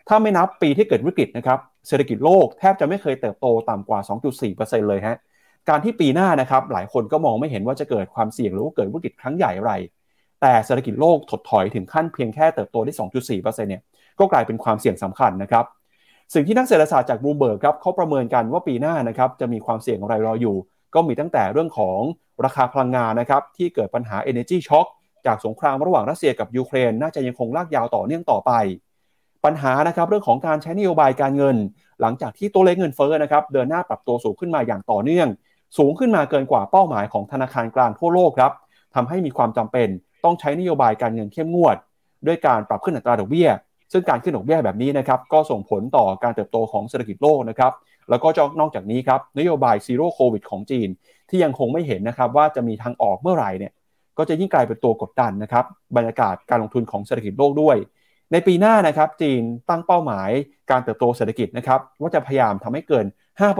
ถ้าไม่นับปีที่เกิดวิกฤตนะครับ เศรษฐกิจโลกแทบจะไม่เคยเติบโตต่ำกว่า 2.4%เลยฮะ การที่ปีหน้านะครับหลายคนก็มองไม่เห็นว่าจะเกิดความเสี่ยงหรือว่าเกิดวิกฤตครั้งใหญ่อะไร แต่เศรษฐกิจโลกถดถอยถึงขั้นเพียงแค่เติบโตได้ 2.4%เนี่ย ก็กลายเป็นความเสี่ยงสำคัญนะครับ สิ่งที่นักเศรษฐศาสตร์จากบลูเบิร์กครับเขาประเมินกันว่าปีหน้านะครับจะมีความเสี่ยงอะไรรออยู่ ก็มีตั้งแต่เรื่องของราคาพลังงานนะครับที่เกิดปัญหา Energy Shock จากสงครามระหว่างรัสเซียกับยูเครน น่าจะยังคงลากยาวต่อเนื่องต่อไป ปัญหานะครับเรื่องของการใช้นโยบายการเงิน หลังจากที่ตัวเลขเงินเฟ้อนะครับเดินหน้าปรับตัวสูงขึ้นมาอย่างต่อเนื่อง สูงขึ้นมาเกินกว่าเป้าหมายของธนาคารกลางทั่วโลกครับทำให้มีความจำเป็นต้องใช้นโยบายการเงินเข้มงวด ด้วยการปรับขึ้นอัตราดอกเบี้ย ซึ่งการขึ้นดอกเบี้ยแบบนี้นะครับก็ส่งผลต่อการเติบโตของเศรษฐกิจโลกนะครับแล้วก็นอกจากนี้ครับนโยบายซีโร่โควิดของจีน ที่ยังคงไม่เห็นนะครับว่าจะมีทางออกเมื่อไหร่เนี่ยก็จะยิ่งกลายเป็นตัวกดดันนะครับบรรยากาศการลงทุนของเศรษฐกิจโลกด้วย ในปีหน้านะครับจีนตั้งเป้าหมายการเติบโตเศรษฐกิจนะครับว่าจะพยายามทำให้เกิน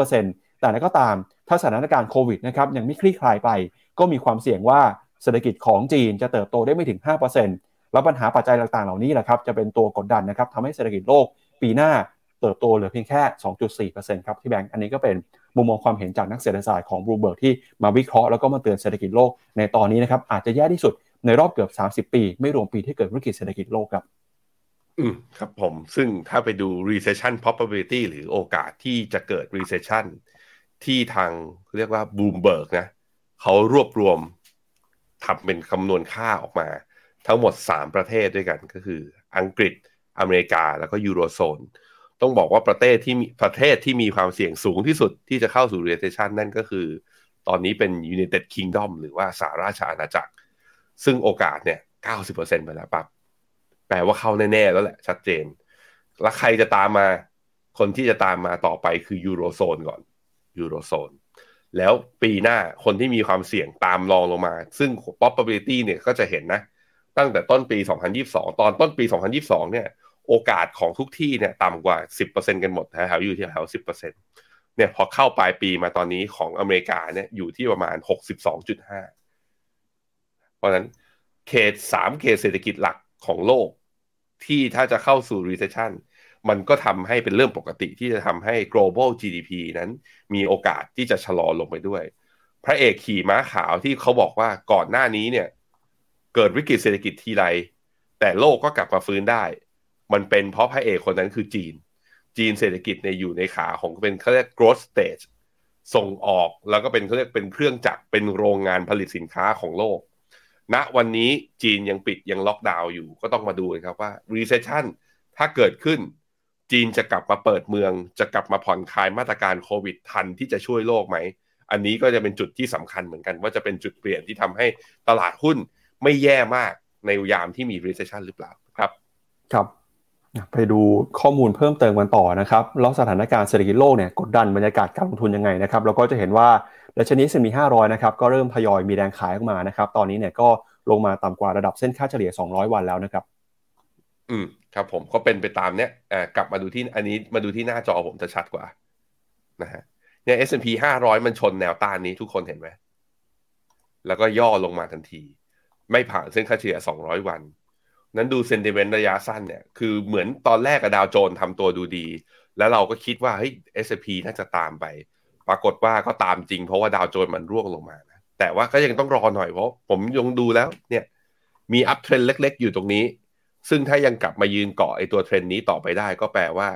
5%แต่ก็ตามถ้าสถานการณ์โควิดนะครับยังไม่คลี่คลายไป ก็มีความเสี่ยงว่าเศรษฐกิจของจีนจะเติบโตได้ไม่ถึง 5%แล้วปัญหาปัจจัยต่างๆ เหล่านี้แหละครับจะเป็นตัวกดดันนะครับทำให้เศรษฐกิจโลกปีหน้าเติบโตเหลือเพียงแค่ 2.4%ครับที่แบงก์อันนี้ก็เป็นมุมมองความเห็นจากนักเศรษฐศาสตร์ของบลูเบิร์กที่มาวิเคราะห์แล้วก็มาเตือนเศรษฐกิจโลกในตอนนี้นะครับอาจจะแย่ที่สุดในรอบเกือบ 30 ปี ไม่รวมปีที่เกิดวิกฤตเศรษฐกิจโลกครับ อืมครับผมซึ่งถ้าไปดู recession probability หรือโอกาสที่จะเกิด recession ที่ทางเรียกว่า Bloomberg นะเขารวบรวมทำเป็นคำนวณค่าออกมา ทั้งหมด 3 ประเทศด้วยกันก็คือ อังกฤษอเมริกาแล้วก็ยูโรโซน ต้องบอกว่าประเทศที่มีประเทศที่มีความเสี่ยงสูงที่สุดที่จะเข้าสู่ recession นั่นก็คือ ตอนนี้เป็น United Kingdom หรือว่าสหราชอาณาจักร ซึ่งโอกาสเนี่ย 90%ไปแล้วปั๊บ ลว่าเข้าแน่ๆแล้วแหละชัดเจน แล้วใครจะตามมา คนที่จะตามมาต่อไปคือยูโรโซนก่อนยูโรโซนแล้วปีหน้าคนที่มีความเสี่ยงตามรองลงมา ซึ่ง probability เนี่ยก็จะเห็นนะ ตั้งแต่ต้นปี 2022 ตอนต้นปี 2022 เนี่ย โอกาสของทุกที่เนี่ยต่ำกว่า 10%กันหมดแถวอยู่ที่แถว 10%เนี่ยพอเข้าปลายปีมาตอนนี้ของอเมริกาเนี่ยอยู่ที่ประมาณ 62.5 เพราะนั้นเขตสามเขตเศรษฐกิจหลักของโลก ที่ถ้าจะเข้าสู่ recession มันก็ทำให้เป็นเรื่องปกติที่จะทำให้ global GDP นั้นมีโอกาสที่จะชะลอลงไปด้วย พระเอกขี่ม้าขาวที่เขาบอกว่าก่อนหน้านี้เนี่ย เกิดวิกฤตเศรษฐกิจทีไรแต่โลกก็กลับมาฟื้นได้ มันเป็นเพราะพระเอกคนนั้นคือจีน จีนเศรษฐกิจในอยู่ในขาของเป็นเขาเรียก growth stage ส่งออกแล้วก็เป็นเขาเรียกเป็นเครื่องจักรเป็นโรงงานผลิตสินค้าของโลก ณวันนี้จีนยังปิดยังล็อกดาวน์อยู่ก็ต้องมาดูครับว่า recession ถ้าเกิดขึ้น จีนจะกลับมาเปิดเมือง จะกลับมาผ่อนคลายมาตรการโควิดทันที่จะช่วยโลกไหม อันนี้ก็จะเป็นจุดที่สำคัญเหมือนกัน ว่าจะเป็นจุดเปลี่ยนที่ทำให้ตลาดหุ้นไม่แย่มากในยามที่มี recession หรือเปล่าครับ ครับ ไปดูข้อมูลเพิ่มเติมกันต่อนะครับแล้วสถานการณ์เศรษฐกิจโลกเนี่ยกดดันบรรยากาศการลงทุนยังไงนะครับแล้วก็จะเห็นว่าดัชนีสมี500นะครับก็เริ่มทยอยมีแรงขายออกมานะครับ ตอนนี้เนี่ยก็ลงมาต่ำกว่าระดับเส้นค่าเฉลี่ย 200 วันแล้วนะครับ อืมครับผมก็เป็นไปตามเนี้ยอ่ากลับมาดูที่อันนี้มาดูที่หน้าจอผมจะชัดกว่านะฮะเนี่ย S&P 500 มันชนแนวต้านนี้ทุกคนเห็นไหมแล้วก็ย่อลงมาทันที ไม่ผ่านเส้นค่าเฉลี่ย 200 วัน นั้นดู sentiment ระยะสั้นเนี่ยคือเหมือนตอนแรกกับดาวโจนส์ทำตัวดูดี แล้วเราก็คิดว่าเฮ้ย S&P น่าจะตามไป ปรากฏว่าก็ตามจริงเพราะว่าดาวโจนส์มันร่วงลงมานะแต่ว่าก็ยังต้องรอหน่อยเพราะผมยังดูแล้วเนี่ยมี uptrend เล็ก ๆ อยู่ตรงนี้ ซึ่งถ้ายังกลับมายืนเกาะไอตัวเทรนนี้ต่อไปได้ก็แปลว่า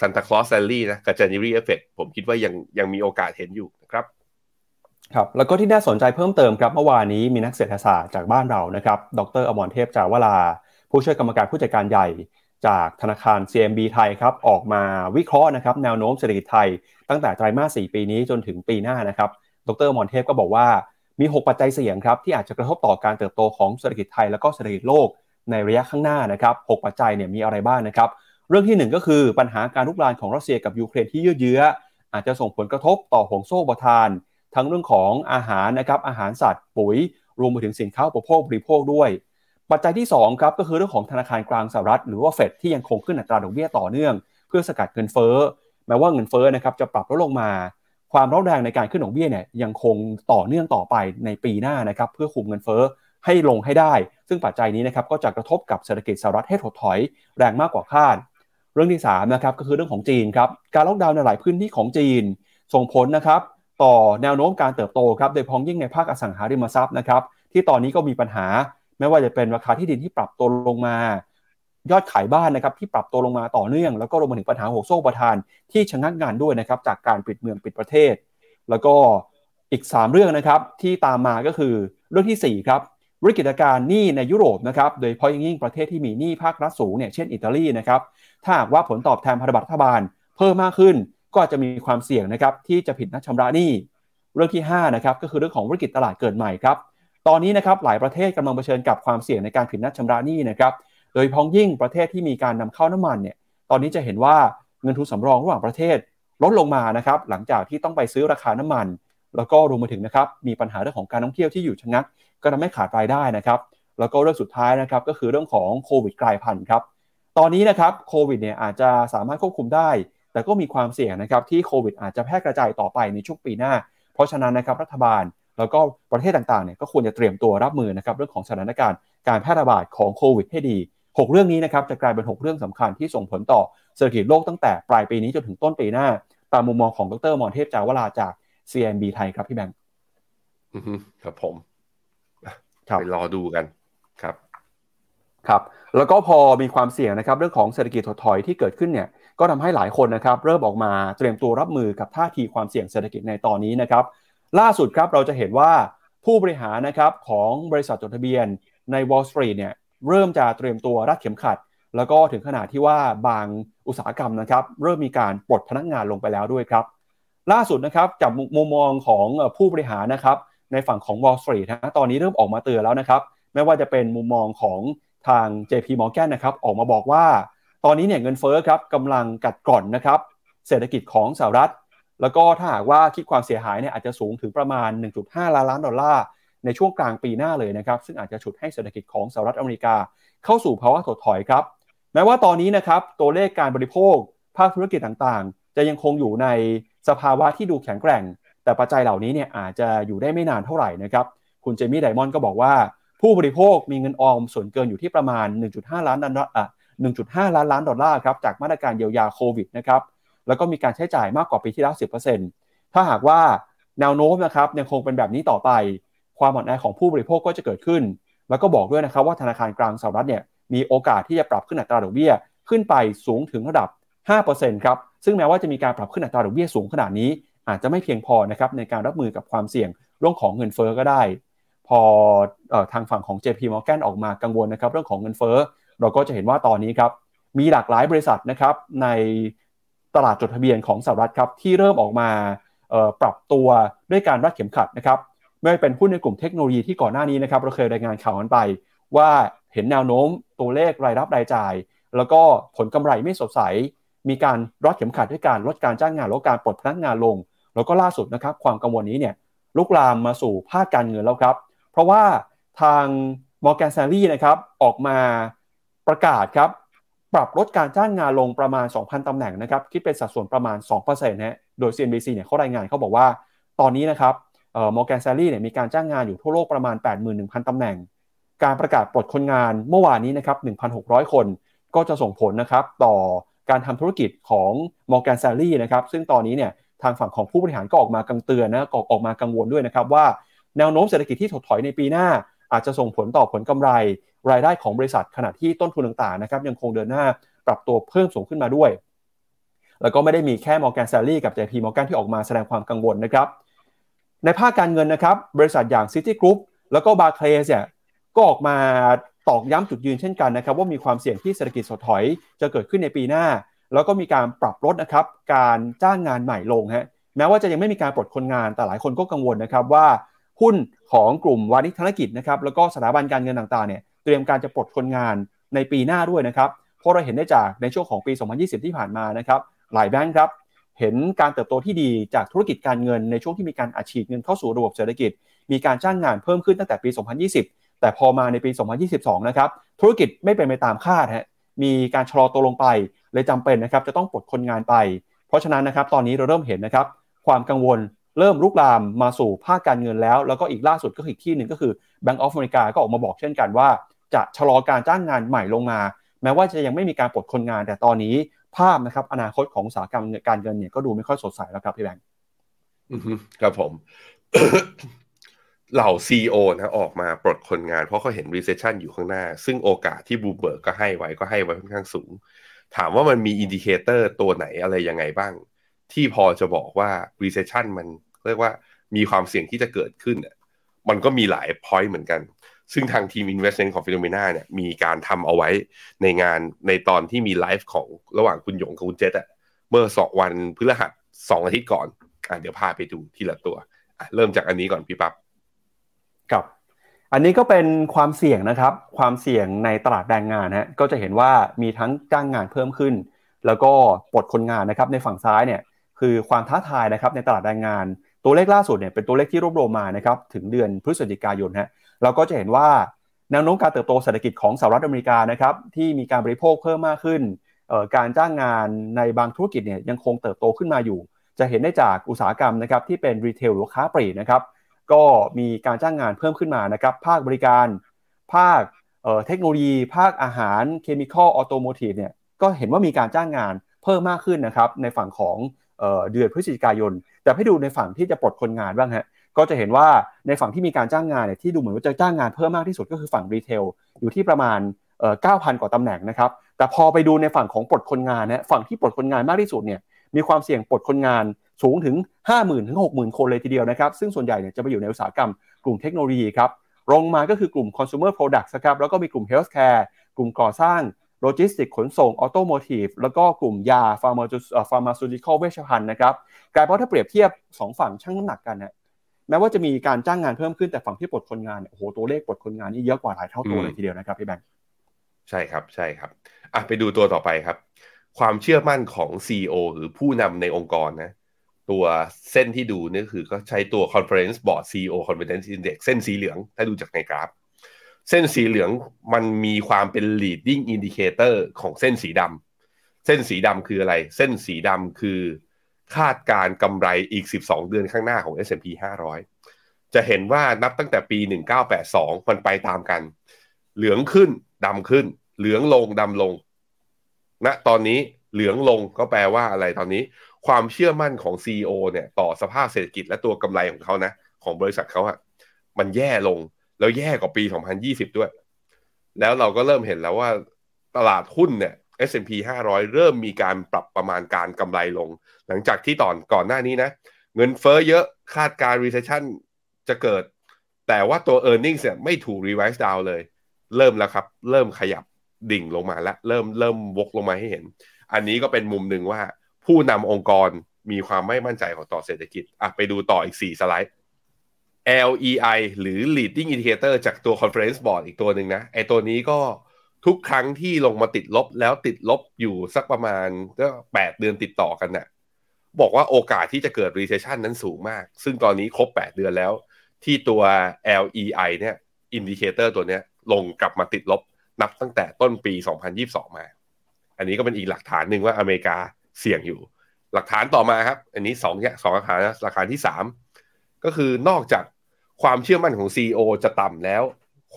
Santa Claus rally นะกับ January effect ผมคิดว่ายังยังมีโอกาสเห็นอยู่นะครับครับ แล้วก็ที่น่าสนใจเพิ่มเติมครับเมื่อวานนี้มีนักเศรษฐศาสตร์จากบ้านเรานะครับ ดรอมรเทพจาวลา ผู้ช่วยกรรมการผู้จัดการใหญ่ จากธนาคาร CMB ไทยครับออกมาวิเคราะห์นะครับแนวโน้มเศรษฐกิจไทย ตั้งแต่ไตรมาส 4 ปีนี้จนถึงปีหน้านะครับ ดรมอมรเทพก็บอกว่ามี 6 ปัจจัยเสี่ยงครับที่อาจจะกระทบต่อการเติบโตของเศรษฐกิจไทยแล้วก็เศรษฐกิจโลกในระยะข้างหน้านะครับ 6 ปัจจัยเนี่ยมีอะไรบ้างนะครับ เรื่องที่ 1 ก็คือปัญหาการลุกลามของรัสเซียกับยูเครนที่ยืดเยื้อ อาจจะส่งผลกระทบต่อห่วงโซ่บทาน ทั้งเรื่องของอาหารนะครับอาหารสัตว์ปุ๋ย รวมไปถึงสินค้าอุปโภคบริโภคด้วย ปัจจัยที่2ครับก็คือเรื่องของธนาคารกลางสหรัฐหรือว่าเฟดที่ยังคงขึ้นอัตราดอกเบี้ยต่อเนื่อง เพื่อสกัดเงินเฟ้อแม้ว่าเงินเฟ้อนะครับจะปรับลดลงมา ความร้อนแรงในการขึ้นดอกเบี้ยเนี่ยยังคงต่อเนื่องต่อไปในปีหน้านะครับเพื่อคุมเงินเฟ้อให้ลงให้ได้ ซึ่งปัจจัยนี้นะครับก็จะกระทบกับเศรษฐกิจสหรัฐให้ถดถอยแรงมากกว่าคาดเรื่องที่3นะครับก็คือเรื่องของจีนครับการล็อกดาวน์ในหลายพื้นที่ของจีน ส่งผลนะครับต่อแนวโน้มการเติบโตครับโดยพ้องยิ่งในภาคอสังหาริมทรัพย์นะครับที่ตอนนี้ก็มีปัญหา ไม่ว่าจะเป็นราคาที่ดินที่ปรับตัวลงมา ยอดขายบ้านนะครับที่ปรับตัวลงมาต่อเนื่อง แล้วก็รวมถึงปัญหาหัวโซ่ประทานที่ชะงักงานด้วยนะครับจากการปิดเมืองปิดประเทศ แล้วก็อีก 3 เรื่องนะครับที่ตามมาก็คือเรื่องที่ 4 ครับวิกฤตการณ์หนี้ในยุโรปนะครับโดยเฉพาะอย่งยิ่งประเทศที่มีหนี้ภาครัฐสูงเนี่ยเช่นอิตาลีนะครับถ้าหากว่าผลตอบแทนพันธบัตรรัฐบาล เพิ่มมากขึ้นก็จะมีความเสี่ยงนะครับที่จะผิดนัดชำระหนี้ เรื่องที่5นะครับก็คือเรื่องของวิกฤตตลาดเกิดใหม่ครับ ตอนนี้นะครับหลายประเทศกำลังเผชิญกับความเสี่ยงในการผิดนัดชำระหนี้นะครับ โดยพ้องยิ่งประเทศที่มีการนำเข้าน้ำมันเนี่ย ตอนนี้จะเห็นว่าเงินทุนสำรองระหว่างประเทศลดลงมานะครับ หลังจากที่ต้องไปซื้อราคาน้ำมัน แล้วก็รวมไปถึงนะครับมีปัญหาเรื่องของการท่องเที่ยวที่อยู่ชะงักก็ทำให้ขาดรายได้นะครับ แล้วก็เรื่องสุดท้ายนะครับก็คือเรื่องของโควิดกลายพันธุ์ครับ ตอนนี้นะครับโควิดเนี่ยอาจจะสามารถควบคุมได้ แต่ก็มีความเสี่ยงนะครับที่โควิดอาจจะแพร่กระจายต่อไปในช่วงปีหน้า เพราะฉะนั้นนะครับรัฐบาล แล้วก็ประเทศต่างๆเนี่ยก็ควรจะเตรียมตัวรับมือนะครับเรื่องของสถานการณ์การแพร่ระบาดของโควิดให้ดี 6 เรื่องนี้นะครับจะกลายเป็น 6 เรื่องสำคัญที่ส่งผลต่อเศรษฐกิจโลกตั้งแต่ปลายปีนี้จนถึงต้นปีหน้า ตามมุมมองของดรมอนเทพจาวราจาก CNB ไทยครับพี่แบงค์ครับผมครับไปรอดูกันครับครับแล้วก็พอมีความเสี่ยงนะครับเรื่องของเศรษฐกิจถดถอยที่เกิดขึ้นเนี่ยก็ทำให้หลายคนนะครับเริ่มออกมาเตรียมตัวรับมือกับท่าทีความเสี่ยงเศรษฐกิจในตอนนี้นะครับ ล่าสุดครับเราจะเห็นว่าผู้บริหารนะครับของบริษัทจดทะเบียนใน Wall Street เนี่ยเริ่มจะเตรียมตัวรัดเข็มขัด แล้วก็ถึงขนาดที่ว่าบางอุตสาหกรรมนะครับเริ่มมีการปลดพนักงานลงไปแล้วด้วยครับ ล่าสุดนะครับจากมุมมองของผู้บริหารนะครับในฝั่งของ Wall Street นะตอนนี้เริ่มออกมาเตือนแล้วนะครับไม่ว่าจะเป็นมุมมองของทาง JP Morgan นะครับออกมาบอกว่า ตอนนี้เนี่ยเงินเฟ้อครับกำลังกัดกร่อนนะครับเศรษฐกิจของสหรัฐ แล้วก็ถ้าหากว่าคิดความเสียหายเนี่ยอาจจะสูงถึงประมาณ 1.5 ล้านล้านดอลลาร์ในช่วงกลางปีหน้าเลยนะครับซึ่งอาจจะฉุดให้เศรษฐกิจของสหรัฐอเมริกา เข้าสู่ภาวะถดถอยครับ แม้ว่าตอนนี้นะครับตัวเลขการบริโภค ภาคธุรกิจต่างๆ จะยังคงอยู่ในสภาวะที่ดูแข็งแกร่ง แต่ปัจจัยเหล่านี้เนี่ยอาจจะอยู่ได้ไม่นานเท่าไหร่นะครับคุณเจมี่ไดมอนด์ก็บอกว่า ผู้บริโภคมีเงินออมส่วนเกินอยู่ที่ประมาณ 1.5 ล้านดอลลาร์1.5 ล้านล้านดอลลาร์ครับจากมาตรการเยียวยาโควิดนะครับ แล้วก็มีการใช้จ่ายมากกว่าปีที่แล้ว 10%ถ้าหากว่าแนวโน้มนะครับยังคงเป็นแบบนี้ต่อไป ความอ่อนแอของผู้บริโภคก็จะเกิดขึ้น แล้วก็บอกด้วยนะครับว่าธนาคารกลางสหรัฐเนี่ยมีโอกาสที่จะปรับขึ้นอัตราดอกเบี้ยขึ้นไปสูงถึงระดับ 5%ครับ ซึ่งแม้ว่าจะมีการปรับขึ้นอัตราดอกเบี้ยสูงขนาดนี้ อาจจะไม่เพียงพอนะครับในการรับมือกับความเสี่ยงเรื่องของเงินเฟ้อก็ได้ พออทางฝั่งของ JP Morgan ออกมากังวลนะครับเรื่องของเงินเฟ้อ เราก็จะเห็นว่าตอนนี้ครับมีหลากหลายบริษัทนะครับใน ตลาดจดทะเบียนของสหรัฐครับที่เริ่มออกมาปรับตัวด้วยการรัดเข็มขัดนะครับไม่ว่าเป็นหุ้นในกลุ่มเทคโนโลยีที่ก่อนหน้านี้นะครับเราเคยรายงานข่าวกันไป ว่าเห็นแนวโน้มตัวเลขรายรับรายจ่าย แล้วก็ผลกำไรไม่สดใส มีการรัดเข็มขัดด้วยการลดการจ้างงานลดการปลดพนักงานลง แล้วก็ล่าสุดนะครับความกังวลนี้เนี่ยลุกลามมาสู่ภาคการเงินแล้วครับ เพราะว่าทาง Morgan Stanley นะครับออกมาประกาศครับ ปรับลดการจ้างงานลงประมาณ 2,000 ตำแหน่งนะครับคิดเป็นสัดส่วนประมาณ 2%นะโดย CNBC เนี่ยเขารายงานเขาบอกว่าตอนนี้นะครับเอ่อ Morgan Stanley เนี่ยมีการจ้างงานอยู่ทั่วโลกประมาณ 81,000 ตำแหน่ง การประกาศปลดคนงานเมื่อวานนี้นะครับ 1,600 คน ก็จะส่งผลนะครับต่อการทำธุรกิจของ Morgan Stanley นะครับซึ่งตอนนี้เนี่ยทางฝั่งของผู้บริหารก็ออกมากังเตือนนะก็ออกมากังวลด้วยนะครับว่าแนวโน้มเศรษฐกิจที่ถดถอยในปีหน้า อาจจะส่งผลต่อผลกำไร รายได้ของบริษัทขณะที่ต้นทุนต่างๆนะครับยังคงเดินหน้าปรับตัวเพิ่มสูงขึ้นมาด้วย แล้วก็ไม่ได้มีแค่ Morgan Stanley กับ JP Morgan ที่ออกมาแสดงความกังวลนะครับในภาคการเงินนะครับบริษัทอย่าง City Group แล้วก็ Barclays เนี่ยก็ออกมาตอกย้ำจุดยืนเช่นกันนะครับว่ามีความเสี่ยงที่เศรษฐกิจถดถอยจะเกิดขึ้นในปีหน้า แล้วก็มีการปรับลดนะครับการจ้างงานใหม่ลงฮะแม้ว่าจะยังไม่มีการปลดคนงานแต่หลายคนก็กังวลนะครับว่าหุ้นของกลุ่มวานิชธนกิจนะครับแล้วก็สถาบันการเงินต่างๆเนี่ย ตรียมการจะปลดคนงานในปีหน้าด้วยนะครับเพราะเราเห็นได้จากในช่วงของปี 2020 ที่ผ่านมานะครับหลายแบงค์ครับเห็นการเติบโตที่ดีจากธุรกิจการเงินในช่วงที่มีการอัดฉีดเงินเข้าสู่ระบบเศรษฐกิจ มีการจ้างงานเพิ่มขึ้นตั้งแต่ปี 2020 แต่พอมาในปี 2022 นะครับธุรกิจไม่เป็นไปตามคาดฮะมีการชะลอตัวลงไปเลยจำเป็นนะครับจะต้องปลดคนงานไป เพราะฉะนั้นนะครับตอนนี้เราเริ่มเห็นนะครับความกังวลเริ่มลุกลามมาสู่ภาคการเงินแล้ว แล้วก็อีกล่าสุดก็อีกที่หนึ่งก็คือ Bank of America ก็ออกมาบอกเช่นกันว่า จะชะลอการจ้างงานใหม่ลงมา แม้ว่าจะยังไม่มีการปลดคนงาน แต่ตอนนี้ภาพนะครับอนาคตของอุตสาหกรรมการเงินเนี่ยก็ดูไม่ค่อยสดใสแล้วครับพี่แบงค์ครับผม เหล่า CEO นะออกมาปลดคนงานเพราะเขาเห็น recession อยู่ข้างหน้า ซึ่งโอกาสที่บลูมเบิร์กก็ให้ไว้ก็ให้ไว้ค่อนข้างสูง ถามว่ามันมี indicator ตัวไหนอะไรยังไงบ้าง ที่พอจะบอกว่า recession มันเรียกว่ามีความเสี่ยงที่จะเกิดขึ้นมันก็มีหลาย point เหมือนกัน ซึ่งทางทีม investment ของ FINNOMENA เนี่ยมีการทำเอาไว้ในงานในตอนที่มีไลฟ์ของระหว่างคุณหยงกับคุณเจษอะเมื่อสองวันพฤหัสสองอาทิตย์ก่อนอะเดี๋ยวพาไปดูทีละตัว เริ่มจากอันนี้ก่อนพี่ปับ๊บครับ อันนี้ก็เป็นความเสี่ยงนะครับ ความเสี่ยงในตลาดแรงงานฮะก็จะเห็นว่ามีทั้งจ้างงานเพิ่มขึ้น แล้วก็ปลดคนงานนะครับในฝั่งซ้ายเนี่ยคือความท้าทายนะครับในตลาดแรงงาน ตัวเลขล่าสุดเนี่ยเป็นตัวเลขที่รวบรวมมานะครับถึงเดือนพฤศจิกายนฮะ เราก็จะเห็นว่าแนวโน้มการเติบโตเศรษฐกิจของสหรัฐอเมริกานะครับที่มีการบริโภคเพิ่มมากขึ้น การจ้างงานในบางธุรกิจเนี่ยยังคงเติบโตขึ้นมาอยู่ จะเห็นได้จากอุตสาหกรรมนะครับที่เป็นรีเทลหรือค้าปลีกนะครับก็มีการจ้างงานเพิ่มขึ้นมานะครับภาคบริการ ภาคเทคโนโลยี ภาคอาหาร chemical automotive เนี่ยก็เห็นว่ามีการจ้างงานเพิ่มมากขึ้นนะครับในฝั่งของเดือนพฤศจิกายน แต่ให้ดูในฝั่งที่จะปลดคนงานบ้างฮะ ก็จะเห็นว่าในฝั่งที่มีการจ้างงานเนี่ยที่ดูเหมือนว่าจะจ้างงานเพิ่มมากที่สุดก็คือฝั่ง retail อยู่ที่ประมาณเก้าพันกว่าตำแหน่งนะครับ แต่พอไปดูในฝั่งของปลดคนงานเนี่ยฝั่งที่ปลดคนงานมากที่สุดเนี่ยมีความเสี่ยงปลดคนงานสูงถึง 5 0,000ถึง60,000 คนเลยทีเดียวนะครับ ซึ่งส่วนใหญ่เนี่ยจะไปอยู่ในอุตสาหกรรมกลุ่มเทคโนโลยีครับรองมาก็คือกลุ่ม consumer products ครับแล้วก็มีกลุ่ม healthcare กลุ่มก่อสร้างโลจิสติกส์ขนส่ง automotive แล้วก็กลุ่มยา pharmaceutical เวชภัณฑ์นะครับกลายเป็นถ้าเปรียบเทียบ 2 ฝั่งชั่งน้ำหนักกันนะ แม้ว่าจะมีการจ้างงานเพิ่มขึ้นแต่ฝั่งที่ปลดคนงานโอ้โหตัวเลขปลดคนงานนี่เยอะกว่าหลายเท่าตัวเลยทีเดียวนะครับพี่แบงค์ใช่ครับใช่ครับอะไปดูตัวต่อไปครับ ความเชื่อมั่นของ CEO หรือผู้นำในองค์กรนะตัวเส้นที่ดูนี่คือก็ใช้ตัว Conference Board CEO Confidence Index เส้นสีเหลืองถ้าดูจากในกราฟ เส้นสีเหลืองมันมีความเป็น leading indicator ของเส้นสีดำเส้นสีดำคืออะไร เส้นสีดำคือ คาดการกำไรอีก 12 เดือนข้างหน้าของ S&P 500 จะเห็นว่านับตั้งแต่ปี 1982 มันไปตามกัน เหลืองขึ้นดำขึ้น เหลืองลงดำลงณนะตอนนี้เหลืองลงก็แปลว่าอะไรตอนนี้ ความเชื่อมั่นของ CEO เนี่ยต่อสภาพเศรษฐกิจและตัวกำไรของเขานะ ของบริษัทเขาอะมันแย่ลงแล้วแย่กว่าปี 2020 ด้วย แล้วเราก็เริ่มเห็นแล้วว่าตลาดหุ้นเนี่ย S&P 500 เริ่มมีการปรับประมาณการกำไรลง หลังจากที่ตอนก่อนหน้านี้นะ เงินเฟ้อเยอะคาดการ recession จะเกิด แต่ว่าตัว e a r n i n g เนี่ยไม่ถูก revise down เลย เริ่มแล้วครับ เริ่มขยับดิ่งลงมาแล้ว เริ่มเริ่มวกลงมาให้เห็น อันนี้ก็เป็นมุมหนึ่งว่า ผู้นำองค์กรมีความไม่มั่นใจของต่อเศรษฐกิจอะไปดูต่ออีก 4 สไลด์ LEI หรือ Leading Indicator จากตัว Conference Board อีกตัวหนึ่งนะไอตัวนี้ก็ ทุกครั้งที่ลงมาติดลบแล้วติดลบอยู่สักประมาณก็แปดเดือนติดต่อกันนะ่ะบอกว่าโอกาสที่จะเกิด recession นั้นสูงมาก ซึ่งตอนนี้ครบ 8 เดือนแล้ว ที่ตัว LEI เนี่ย indicator ตัวเนี้ยลงกลับมาติดลบนับตั้งแต่ต้นปี 2022 มา อันนี้ก็เป็นอีกหลักฐานหนึ่งว่าอเมริกาเสี่ยงอยู่ หลักฐานต่อมาครับ อันนี้สองสองหลักฐานหลักฐานที่ 3 ก็คือนอกจากความเชื่อมั่นของ CEO จะต่ำแล้ว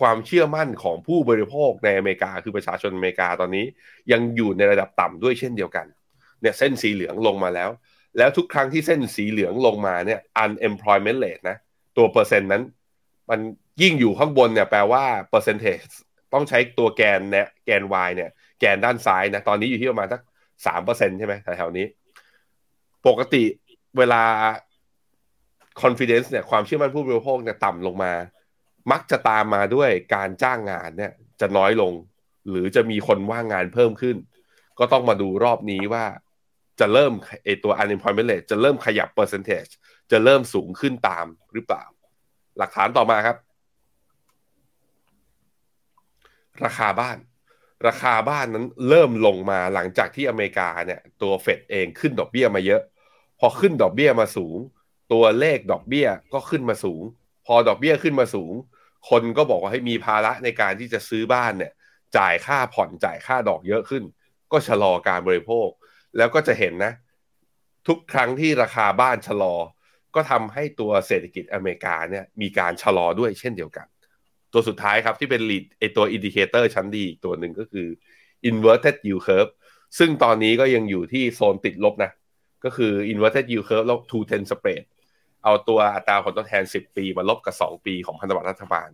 ความเชื่อมั่นของผู้บริโภคในอเมริกา คือประชาชนอเมริกาตอนนี้ ยังอยู่ในระดับต่ำด้วยเช่นเดียวกันเนี่ยเส้นสีเหลืองลงมาแล้ว แล้วทุกครั้งที่เส้นสีเหลืองลงมาเนี่ย unemployment rate นะตัวเปอร์เซ็นต์นั้น มันยิ่งอยู่ข้างบนเนี่ยแปลว่า percentage ต้องใช้ตัวแกนเนี่ยแกน y เนี่ยแกนด้านซ้ายนะตอนนี้อยู่ที่ประมาณสักสามเปอร์เซ็นใช่ไหมแถวๆนี้ ปกติเวลา confidence เนี่ยความเชื่อมั่นผู้บริโภคเนี่ยต่ำลงมา มักจะตามมาด้วยการจ้างงานเนี่ยจะน้อยลง หรือจะมีคนว่างงานเพิ่มขึ้น ก็ต้องมาดูรอบนี้ว่า จะเริ่มไอตัว unemployment rate จะเริ่มขยับ percentage จะเริ่มสูงขึ้นตามหรือเปล่า หลักฐานต่อมาครับ ราคาบ้าน ราคาบ้านนั้นเริ่มลงมาหลังจากที่อเมริกาเนี่ยตัวเฟดเองขึ้นดอกเบี้ยมาเยอะ พอขึ้นดอกเบี้ยมาสูง ตัวเลขดอกเบี้ยก็ขึ้นมาสูง พอดอกเบี้ยขึ้นมาสูง คนก็บอกว่าให้มีภาระในการที่จะซื้อบ้านเนี่ย จ่ายค่าผ่อนจ่ายค่าดอกเยอะขึ้น ก็ชะลอการบริโภค แล้วก็จะเห็นนะ ทุกครั้งที่ราคาบ้านชะลอ ก็ทำให้ตัวเศรษฐกิจอเมริกาเนี่ยมีการชะลอด้วยเช่นเดียวกัน ตัวสุดท้ายครับที่เป็น lead ไอตัว indicator ชั้นดีอีกตัวหนึ่งก็คือ inverted yield curve ซึ่งตอนนี้ก็ยังอยู่ที่โซนติดลบนะ ก็คือ inverted yield curve แล้ว two ten spread เอาตัวอัตราผลตอบแทน 10 ปีมาลบกับ 2 ปีของพันธบัตรรัฐบาล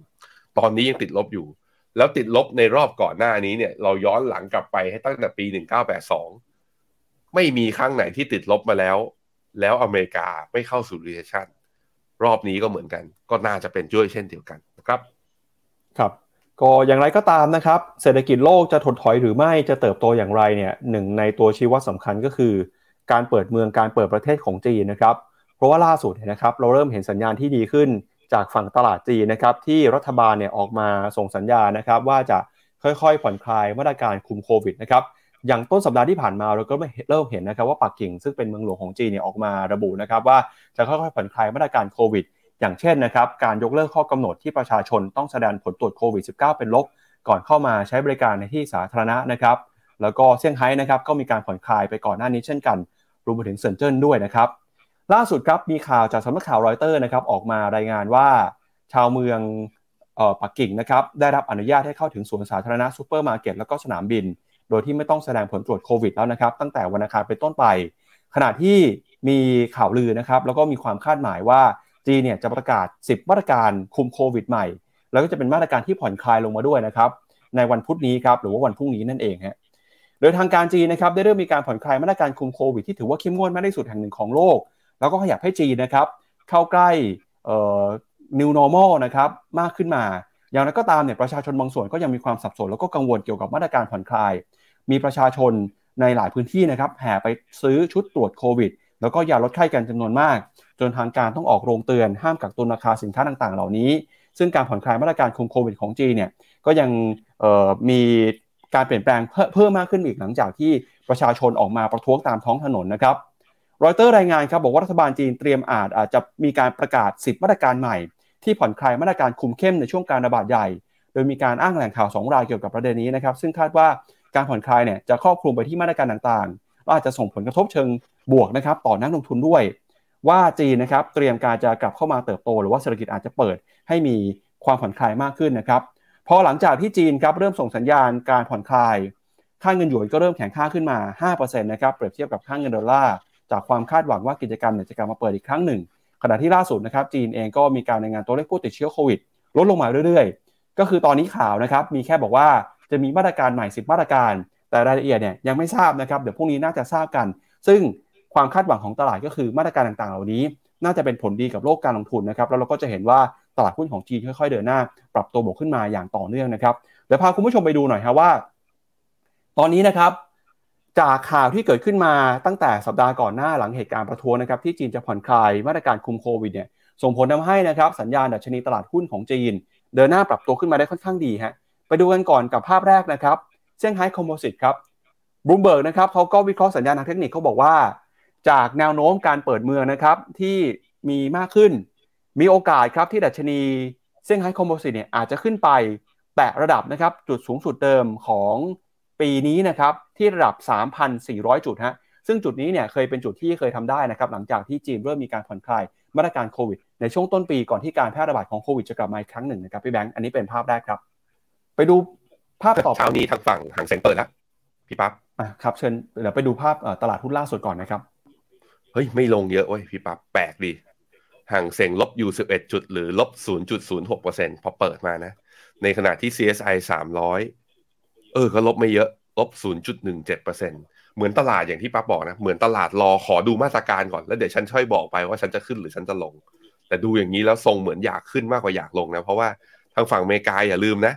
ตอนนี้ยังติดลบอยู่ แล้วติดลบในรอบก่อนหน้านี้เนี่ย เราย้อนหลังกลับไปให้ตั้งแต่ปี 1982 ไม่มีครั้งไหนที่ติดลบมาแล้ว แล้วอเมริกาไม่เข้าสู่ recession รอบนี้ก็เหมือนกัน ก็น่าจะเป็นช่วยเช่นเดียวกันนะครับ ครับ ก็อย่างไรก็ตามนะครับ เศรษฐกิจโลกจะถดถอยหรือไม่จะเติบโตอย่างไรเนี่ยหนึ่งในตัวชี้วัดสำคัญก็คือ การเปิดเมืองการเปิดประเทศของจีนนะครับ เพราะว่าล่าสุดนะครับเราเริ่มเห็นสัญญาณที่ดีขึ้นจากฝั่งตลาดจีนนะครับที่รัฐบาลเนี่ยออกมาส่งสัญญาณนะครับว่าจะค่อยๆ ผ่อนคลายมาตรการคุมโควิดนะครับอย่างต้นสัปดาห์ที่ผ่านมาเราก็เริ่มเห็นนะครับว่าปักกิ่งซึ่งเป็นเมืองหลวงของจีนเนี่ยออกมาระบุนะครับว่าจะค่อยๆผ่อนคลายมาตรการโควิด อย่างเช่นนะครับการยกเลิกข้อกำหนดที่ประชาชนต้องแสดงผลตรวจโควิด -19 เป็นลบ ก่อนเข้ามาใช้บริการในที่สาธารณะนะครับแล้วก็เซี่ยงไฮ้นะครับก็มีการผ่อนคลายไปก่อนหน้านี้เช่นกันรวมไปถึงเซินเจิ้นด้วยนะครับ ล่าสุดครับมีข่าวจากสำนักข่าวรอยเตอร์นะครับออกมารายงานว่าชาวเมืองออปักกิ่งนะครับได้รับอนุญาตให้เข้าถึงสวนสาธารณะซูเปอร์มาร์เก็ตแล้วก็สนามบิน โดยที่ไม่ต้องแสดงผลตรวจโควิดแล้วนะครับ ตั้งแต่วันอังคารเป็นต้นไป ขณะที่มีข่าวลือนะครับแล้วก็มีความคาดหมายว่าจีนเนี่ยจะประกาศ 10 มาตรการคุมโควิดใหม่ แล้วก็จะเป็นมาตรการที่ผ่อนคลายลงมาด้วยนะครับในวันพุธนี้ครับหรือว่าวันพรุ่งนี้นั่นเองฮะโดยทางการจีนนะครับได้เริ่มมีการผ่อนคลายมาตรการคุมโควิดที่ถือว่าเข้มงวดมากที่สุดแห่งหนึ่งของโลก แล้วก็ขยับให้จีนนะครับ เข้าใกล้เอ่อ new normal นะครับมากขึ้นมา อย่างไรก็ตามเนี่ยประชาชนบางส่วนก็ยังมีความสับสน แล้วก็กังวลเกี่ยวกับมาตรการผ่อนคลาย มีประชาชนในหลายพื้นที่นะครับแห่ไปซื้อชุดตรวจโควิด แล้วก็ยาลดไข้กันจำนวนมาก จนทางการต้องออกโรงเตือนห้ามกักตุนราคาสินค้าต่างๆ เหล่านี้ ซึ่งการผ่อนคลายมาตรการคุมโควิดของจีนเนี่ยก็ยังมีการเปลี่ยนแปลงเพิ่มมากขึ้นอีกหลังจากที่ประชาชนออกมาประท้วงตามท้องถนนนะครับ รอยเตอร์รายงานครับบอกว่ารัฐบาลจีนเตรียมอาจอาจจะมีการประกาศ 10 มาตรการใหม่ ที่ผ่อนคลายมาตรการคุมเข้มในช่วงการระบาดใหญ่ โดยมีการอ้างแหล่งข่าว 2 รายเกี่ยวกับประเด็นนี้นะครับซึ่งคาดว่าการผ่อนคลายเนี่ยจะครอบคลุมไปที่มาตรการต่างๆและอาจจะส่งผลกระทบเชิงบวกนะครับต่อนักลงทุนด้วย ว่าจีนนะครับเตรียมการจะกลับเข้ามาเติบโต หรือว่าเศรษฐกิจอาจจะเปิดให้มีความผ่อนคลายมากขึ้นนะครับพอหลังจากที่จีนครับเริ่มส่งสัญญาณการผ่อนคลาย ค่าเงินหยวนก็เริ่มแข็งค่าขึ้นมา5%นะครับเปรียบเทียบกับค่าเงินดอลลาร์ จากความคาดหวังว่ากิจกรรมจะกลับมาเปิดอีกครั้งหนึ่ง ขณะที่ล่าสุดนะครับจีนเองก็มีการรายงานตัวเลขผู้ติดเชื้อโควิดลดลงมาเรื่อยๆ ก็คือตอนนี้ข่าวนะครับมีแค่บอกว่าจะมีมาตรการใหม่ 10 มาตรการ แต่รายละเอียดเนี่ยยังไม่ทราบนะครับเดี๋ยวพรุ่งนี้น่าจะทราบกัน ซึ่งความคาดหวังของตลาดก็คือมาตรการต่างๆ เหล่านี้ น่าจะเป็นผลดีกับโลกการลงทุนนะครับแล้วเราก็จะเห็นว่าตลาดหุ้นของจีนค่อยๆ เดินหน้า ปรับตัวบวกขึ้นมาอย่างต่อเนื่องนะครับเดี๋ยวพาคุณผู้ชมไปดูหน่อยครับว่า ตอนนี้นะครับ จากข่าวที่เกิดขึ้นมาตั้งแต่สัปดาห์ก่อนหน้าหลังเหตุการณ์ประท้วงนะครับที่จีนจะผ่อนคลายมาตรการคุมโควิดเนี่ยส่งผลทาให้นะครับสัญญาณดัชนีตลาดหุ้นของจีน เดินหน้าปรับตัวขึ้นมาได้ค่อนข้างดีฮะไปดูกันก่อนกับภาพแรกนะครับเซี่ยงไฮ้คอมโพสิตครับบลูเบิร์กนะครับเขาก็วิเคราะห์สัญญาณทางเทคนิคเขาบอกว่า จากแนวโน้มการเปิดเมืองนะครับที่มีมากขึ้น มีโอกาสครับที่ดัชนีเซี่ยงไฮ้คอมโพสิตเนี่ยอาจจะขึ้นไปแตะระดับนะครับจุดสูงสุดเดิมของปีนี้นะครับ ที่ระดับ 3,400 จุดฮะซึ่งจุดนี้เนี่ยเคยเป็นจุดที่เคยทำได้นะครับหลังจากที่จีนเริ่มมีการผ่อนคลายมาตรการโควิด ในช่วงต้นปีก่อนที่การแพร่ระบาดของโควิดจะกลับมาอีกครั้งหนึ่งนะครับพี่แบงค์อันนี้เป็นภาพแรกครับ ไปดูภาพต่อไปเช้านี้ทางฝั่งหางเซ็งเปิดแล้วพี่ปั๊บอะครับเชิญเดี๋ยวไปดูภาพตลาดหุ้นล่าสุดก่อนนะครับเฮ้ยไม่ลงเยอะเว้ยพี่ปั๊บแปลกดีห่างเสียงลบอยู่11จุดหรือลบ 0.06%พอเปิดมานะ ในขณะที่ CSI 300 เออก็ลบไม่เยอะ ลบ 0.17%เหมือนตลาดอย่างที่ปั๊บบอกนะ เหมือนตลาดรอขอดูมาตรการก่อน แล้วเดี๋ยวฉันช่วยบอกไปว่าฉันจะขึ้นหรือฉันจะลง แต่ดูอย่างนี้แล้วทรงเหมือนอยากขึ้นมากกว่าอยากลงนะ เพราะว่าทางฝั่งอเมริกาอย่าลืมนะ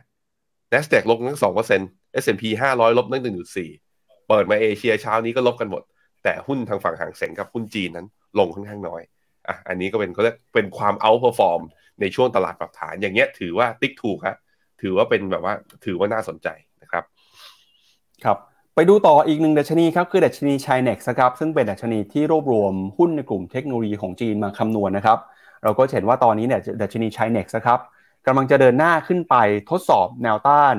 NASDAQ ลบตั้ง2% S&P 500 ลบตั้ง1.4เปิดมาเอเชียเช้านี้ก็ลบกันหมด แต่หุ้นทางฝั่งฮั่งเส็งกับหุ้นจีนนั้น ลงค่อนข้างน้อยอะอันนี้ก็เป็นเขาเรียกเป็นความ outperform ในช่วงตลาดปรับฐานอย่างเงี้ยถือว่าติ๊กถูกครับถือว่าเป็นแบบว่าถือว่าน่าสนใจ ครับไปดูต่ออีกหนึ่งดัชนีครับคือดัชนี c h i n e x ครับซึ่งเป็นดัชนีที่รวบรวมหุ้นในกลุ่มเทคโนโลยีของจีนมาคำนวณนะครับ เราก็เห็นว่าตอนนี้เนี่ยดัชนี c h i n e x นะครับกำลังจะเดินหน้าขึ้นไปทดสอบแนวต้าน